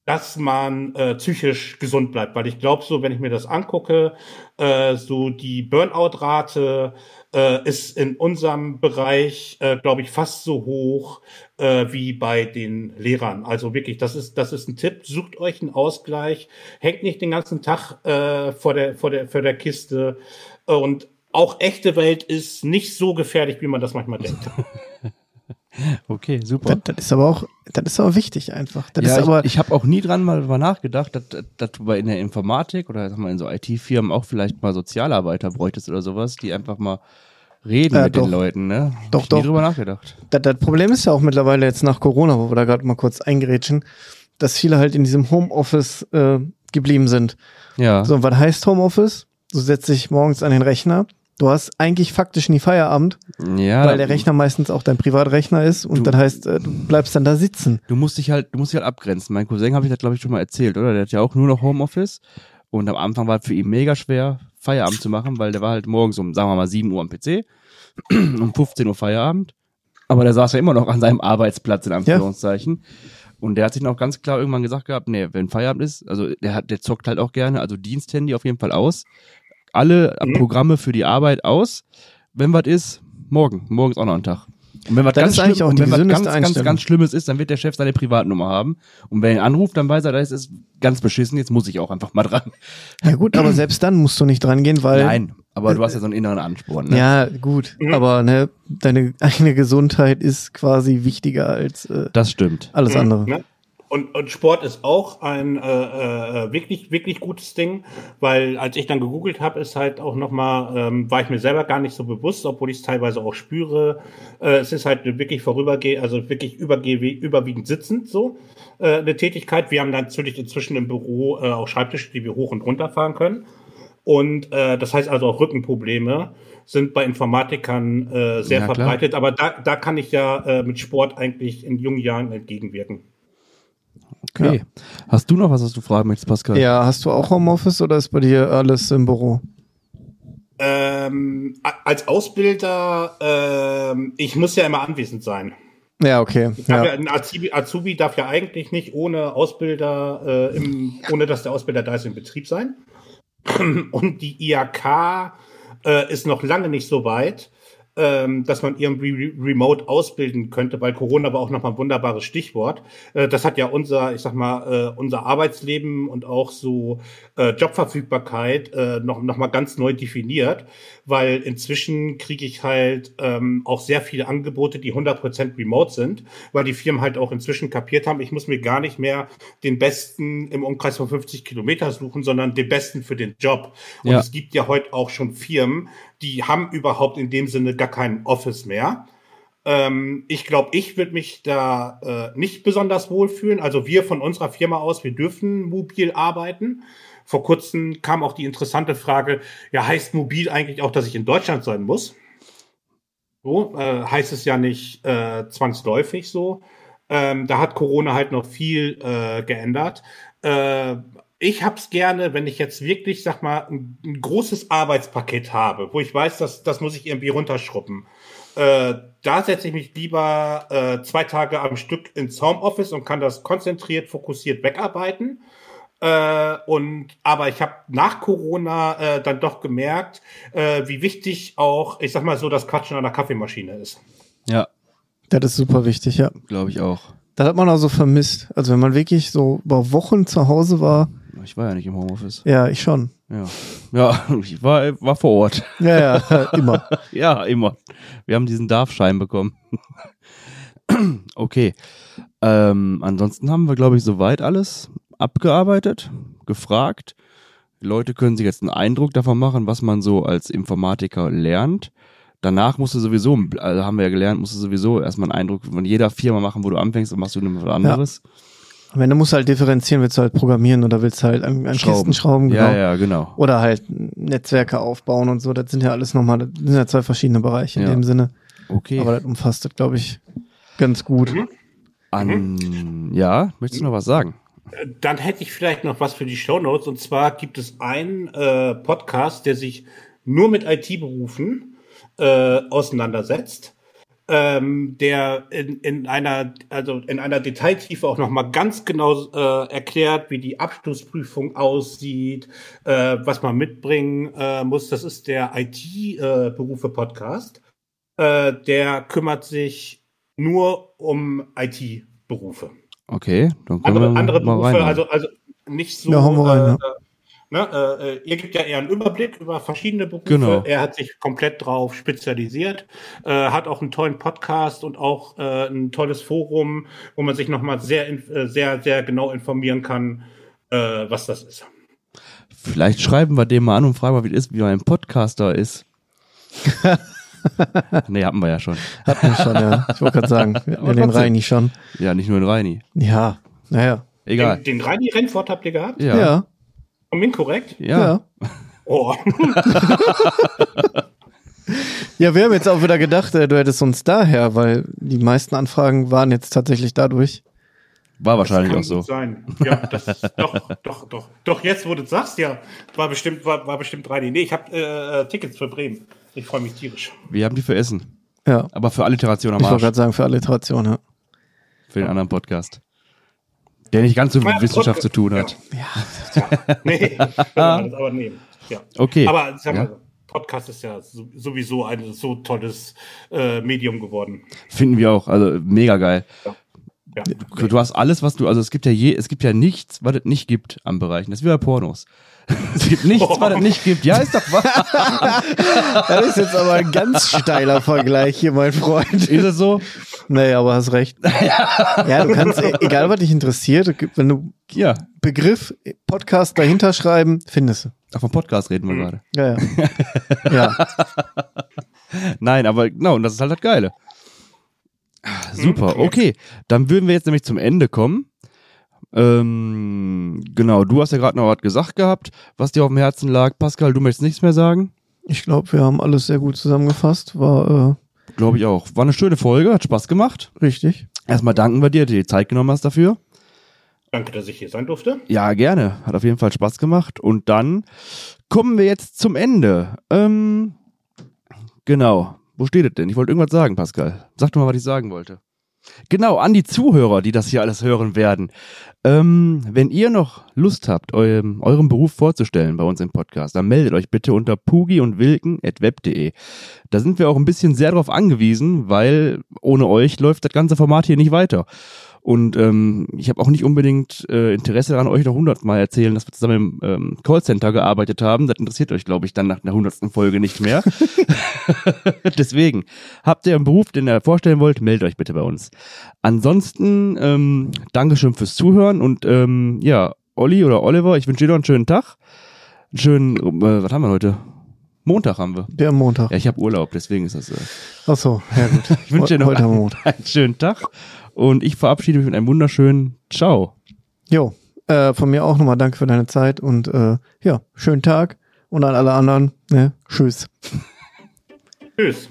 dass man äh, psychisch gesund bleibt. Weil ich glaube, so, wenn ich mir das angucke, äh, so die Burnout-Rate äh, ist in unserem Bereich, äh, glaube ich, fast so hoch äh, wie bei den Lehrern. Also wirklich, das ist, das ist ein Tipp. Sucht euch einen Ausgleich, hängt nicht den ganzen Tag äh, vor der, vor der, vor der Kiste. Und auch echte Welt ist nicht so gefährlich, wie man das manchmal denkt. Okay, super. Das, das, ist aber auch, das ist aber wichtig einfach. Das ja, ist aber ich, ich habe auch nie dran mal drüber nachgedacht, dass, dass du bei in der Informatik oder sag mal in so IT-Firmen auch vielleicht mal Sozialarbeiter bräuchtest oder sowas, die einfach mal reden äh, mit doch. den Leuten, ne? Doch, ich doch. Nie drüber nachgedacht. Das, das Problem ist ja auch mittlerweile jetzt nach Corona, wo wir da gerade mal kurz eingerätschen, dass viele halt in diesem Homeoffice äh, geblieben sind. Ja. So, was heißt Homeoffice? Du setzt dich morgens an den Rechner, Du hast eigentlich faktisch nie Feierabend, ja, weil der Rechner meistens auch dein Privatrechner ist und du, das heißt, äh, du bleibst dann da sitzen. Du musst dich halt, du musst dich halt abgrenzen. Mein Cousin habe ich das glaube ich schon mal erzählt, oder? Der hat ja auch nur noch Homeoffice und am Anfang war es für ihn mega schwer Feierabend zu machen, weil der war halt morgens um, sagen wir mal, 7 Uhr am PC, um 15 Uhr Feierabend. Aber der saß ja immer noch an seinem Arbeitsplatz in Anführungszeichen. Ja. Und der hat sich noch ganz klar irgendwann gesagt gehabt, nee, wenn Feierabend ist, also der hat, der zockt halt auch gerne, also Diensthandy auf jeden Fall aus alle mhm. Programme für die Arbeit aus. Wenn was ist, morgen. Morgen ist auch noch ein Tag. Und wenn was ganz, schlimm, wenn was ganz, ganz, ganz Schlimmes ist, dann wird der Chef seine Privatnummer haben. Und wenn er ihn anruft, dann weiß er, das ist ganz beschissen, jetzt muss ich auch einfach mal dran. Ja gut, aber selbst dann musst du nicht dran gehen, weil... Nein, aber du hast ja so einen inneren Ansporn. Ne? Ja, gut, mhm. aber ne, deine eigene Gesundheit ist quasi wichtiger als äh, das stimmt. alles mhm. andere. Und, und Sport ist auch ein äh, äh, wirklich wirklich gutes Ding, weil als ich dann gegoogelt habe, ist halt auch noch mal ähm, war ich mir selber gar nicht so bewusst, obwohl ich es teilweise auch spüre. Äh, es ist halt wirklich vorübergehend, also wirklich überwiegend sitzend so äh, eine Tätigkeit. Wir haben dann natürlich inzwischen im Büro äh, auch Schreibtische, die wir hoch und runter fahren können. Und äh, das heißt also auch Rückenprobleme sind bei Informatikern äh, sehr ja, verbreitet. Aber da, da kann ich ja äh, mit Sport eigentlich in jungen Jahren entgegenwirken. Okay. Ja. Hast du noch was, was du fragen möchtest, Pascal? Ja, hast du auch Homeoffice oder ist bei dir alles im Büro? Ähm, als Ausbilder, ähm, ich muss ja immer anwesend sein. Ja, okay. Ja. Ja, ein Azubi, Azubi, darf ja eigentlich nicht ohne Ausbilder, äh, im, ohne dass der Ausbilder da ist, im Betrieb sein. Und die IAK äh, ist noch lange nicht so weit, ähm, dass man irgendwie re remote ausbilden könnte, weil Corona war auch nochmal ein wunderbares Stichwort. Äh, das hat ja unser, ich sag mal, äh, unser Arbeitsleben und auch so äh, Jobverfügbarkeit äh, noch, noch mal ganz neu definiert, weil inzwischen kriege ich halt ähm, auch sehr viele Angebote, die 100% remote sind, weil die Firmen halt auch inzwischen kapiert haben, ich muss mir gar nicht mehr den Besten im Umkreis von 50 Kilometer suchen, sondern den Besten für den Job. Und Ja. es gibt ja heute auch schon Firmen, die haben überhaupt in dem Sinne gar kein Office mehr. Ähm, ich glaube, ich würde mich da äh, nicht besonders wohlfühlen. Also wir von unserer Firma aus, wir dürfen mobil arbeiten. Vor kurzem kam auch die interessante Frage, ja, heißt mobil eigentlich auch, dass ich in Deutschland sein muss? So, äh, heißt es ja nicht äh, zwangsläufig so. Ähm, da hat Corona halt noch viel äh, geändert. Äh, ich hab's gerne, wenn ich jetzt wirklich, sag mal, ein, ein großes Arbeitspaket habe, wo ich weiß, dass das muss ich irgendwie runterschruppen. Äh, da setze ich mich lieber äh, zwei Tage am Stück ins Homeoffice und kann das konzentriert, fokussiert wegarbeiten. Äh, und aber ich habe nach Corona äh, dann doch gemerkt, äh, wie wichtig auch, ich sag mal so, das Quatschen an der Kaffeemaschine ist. Ja, Das ist super wichtig, ja. glaube ich auch. Das hat man auch so vermisst. Also wenn man wirklich so über Wochen zu Hause war, Ich war ja nicht im Homeoffice. ja, ich schon. Ja, ja ich war, war vor Ort. Ja, ja, immer. Ja, immer. Wir haben diesen Darfschein bekommen. okay. Ähm, ansonsten haben wir, glaube ich, soweit alles abgearbeitet, gefragt. Die Leute können sich jetzt einen Eindruck davon machen, was man so als Informatiker lernt. Danach musst du sowieso, also haben wir ja gelernt, musst du sowieso erstmal einen Eindruck von jeder Firma machen, wo du anfängst und machst du was anderes. Am Ende musst du halt differenzieren, willst du halt programmieren oder willst du halt an, an Kisten schrauben, genau. Ja, ja, genau. Oder halt Netzwerke aufbauen und so. Das sind ja alles nochmal, das sind ja zwei verschiedene Bereiche in Ja. dem Sinne. Okay. Aber das umfasst das, glaube ich, ganz gut. An, ja, möchtest du noch was sagen? Dann hätte ich vielleicht noch was für die Shownotes. Und zwar gibt es einen äh, Podcast, der sich nur mit IT-Berufen äh, auseinandersetzt, ähm, der in, in einer also in einer Detailtiefe auch noch mal ganz genau äh, erklärt, wie die Abschlussprüfung aussieht, äh, was man mitbringen äh, muss. Das ist der IT-Berufe-Podcast. Äh, der kümmert sich nur um IT-Berufe Okay, dann können andere, wir andere mal Berufe, rein. also, also nicht so. Ja, hauen wir rein, äh, ja. Ne, äh, äh, ihr gibt ja eher einen Überblick über verschiedene Berufe. Genau. Er hat sich komplett drauf spezialisiert, äh, hat auch einen tollen Podcast und auch äh, ein tolles Forum, wo man sich nochmal sehr, in- äh, sehr, sehr genau informieren kann, äh, was das ist. Vielleicht schreiben wir dem mal an und fragen mal, wie das ist, wie ein Podcaster ist. nee, hatten wir ja schon. Hatten wir schon, ja. Ich wollte gerade sagen, hatten den. Reini schon. Ja, nicht nur in Reini. Ja, naja. Egal. Den, den Reini Rennfort habt ihr gehabt? Ja, Ja. Komm hin, korrekt? ja. Oh. Ja, wir haben jetzt auch wieder gedacht, äh, du hättest uns daher, weil die meisten Anfragen waren jetzt tatsächlich dadurch. War wahrscheinlich Kann auch so. sein. Ja, das doch, doch, doch. Doch, jetzt, wo du es sagst, ja, war bestimmt, war, war bestimmt Reini. Nee, ich habe äh, Tickets für Bremen. Ich freue mich tierisch. Wir haben die für Essen. Ja, Aber für Alliteration am ich wollte Arsch. gerade sagen, für Alliteration, ja. Für den anderen Podcast. Der nicht ganz so mit Ja, Wissenschaft zu tun hat. Ja, nee, kann man das aber nehmen. Ja. Okay. Aber sag mal, Ja. Podcast ist ja so- sowieso ein so tolles äh, Medium geworden. Finden wir auch. Also mega geil. Ja. Du hast alles, was du, also es gibt ja je, es gibt ja nichts, was es nicht gibt am Bereich. Das ist wie bei Pornos. Es gibt nichts, was es nicht gibt. Ja, ist doch wahr. Das ist jetzt aber ein ganz steiler Vergleich hier, mein Freund. Ist es so? Nee, aber hast recht. Ja, du kannst, egal was dich interessiert, wenn du Ja. Begriff Podcast dahinter schreiben, findest du. Ach, vom Podcast reden wir Mhm. gerade. Ja, ja. ja. Nein, aber genau, und das ist halt das Geile. Ah, Super, Mhm. okay. Dann würden wir jetzt nämlich zum Ende kommen. Ähm, genau, du hast ja gerade noch was gesagt gehabt, was dir auf dem Herzen lag. Pascal, du möchtest nichts mehr sagen? Ich glaube, wir haben alles sehr gut zusammengefasst. War Glaube ich auch. War eine schöne Folge, hat Spaß gemacht. äh, richtig. Erstmal danken wir dir, dass du dir die Zeit genommen hast dafür. Danke, dass ich hier sein durfte. Ja, gerne. Hat auf jeden Fall Spaß gemacht. Und dann kommen wir jetzt zum Ende. Ähm, genau. Wo steht es denn? Ich wollte irgendwas sagen, Pascal. Sag doch mal, was ich sagen wollte. Genau, an die Zuhörer, die das hier alles hören werden. Ähm, wenn ihr noch Lust habt, eurem, eurem Beruf vorzustellen bei uns im Podcast, dann meldet euch bitte unter pugi und wilken.web.de. Da sind wir auch ein bisschen sehr darauf angewiesen, weil ohne euch läuft das ganze Format hier nicht weiter. Und ähm, ich habe auch nicht unbedingt äh, Interesse daran, euch noch hundertmal erzählen, dass wir zusammen im ähm, Callcenter gearbeitet haben. Das interessiert euch, glaube ich, dann nach der hundertsten Folge nicht mehr. Deswegen, habt ihr einen Beruf, den ihr vorstellen wollt, meldet euch bitte bei uns. Ansonsten, ähm, Dankeschön fürs Zuhören und ähm, ja, Olli oder Oliver, ich wünsche dir noch einen schönen Tag. Einen schönen, äh, was haben wir heute? Montag haben wir. Der Montag. Ja, ich habe Urlaub, deswegen ist das. Äh, Ach so, ja gut. ich wünsche dir noch einen, einen schönen Tag und ich verabschiede mich mit einem wunderschönen Ciao. Jo, äh, von mir auch nochmal danke für deine Zeit und äh, ja, schönen Tag und an alle anderen, ne, tschüss. Tschüss.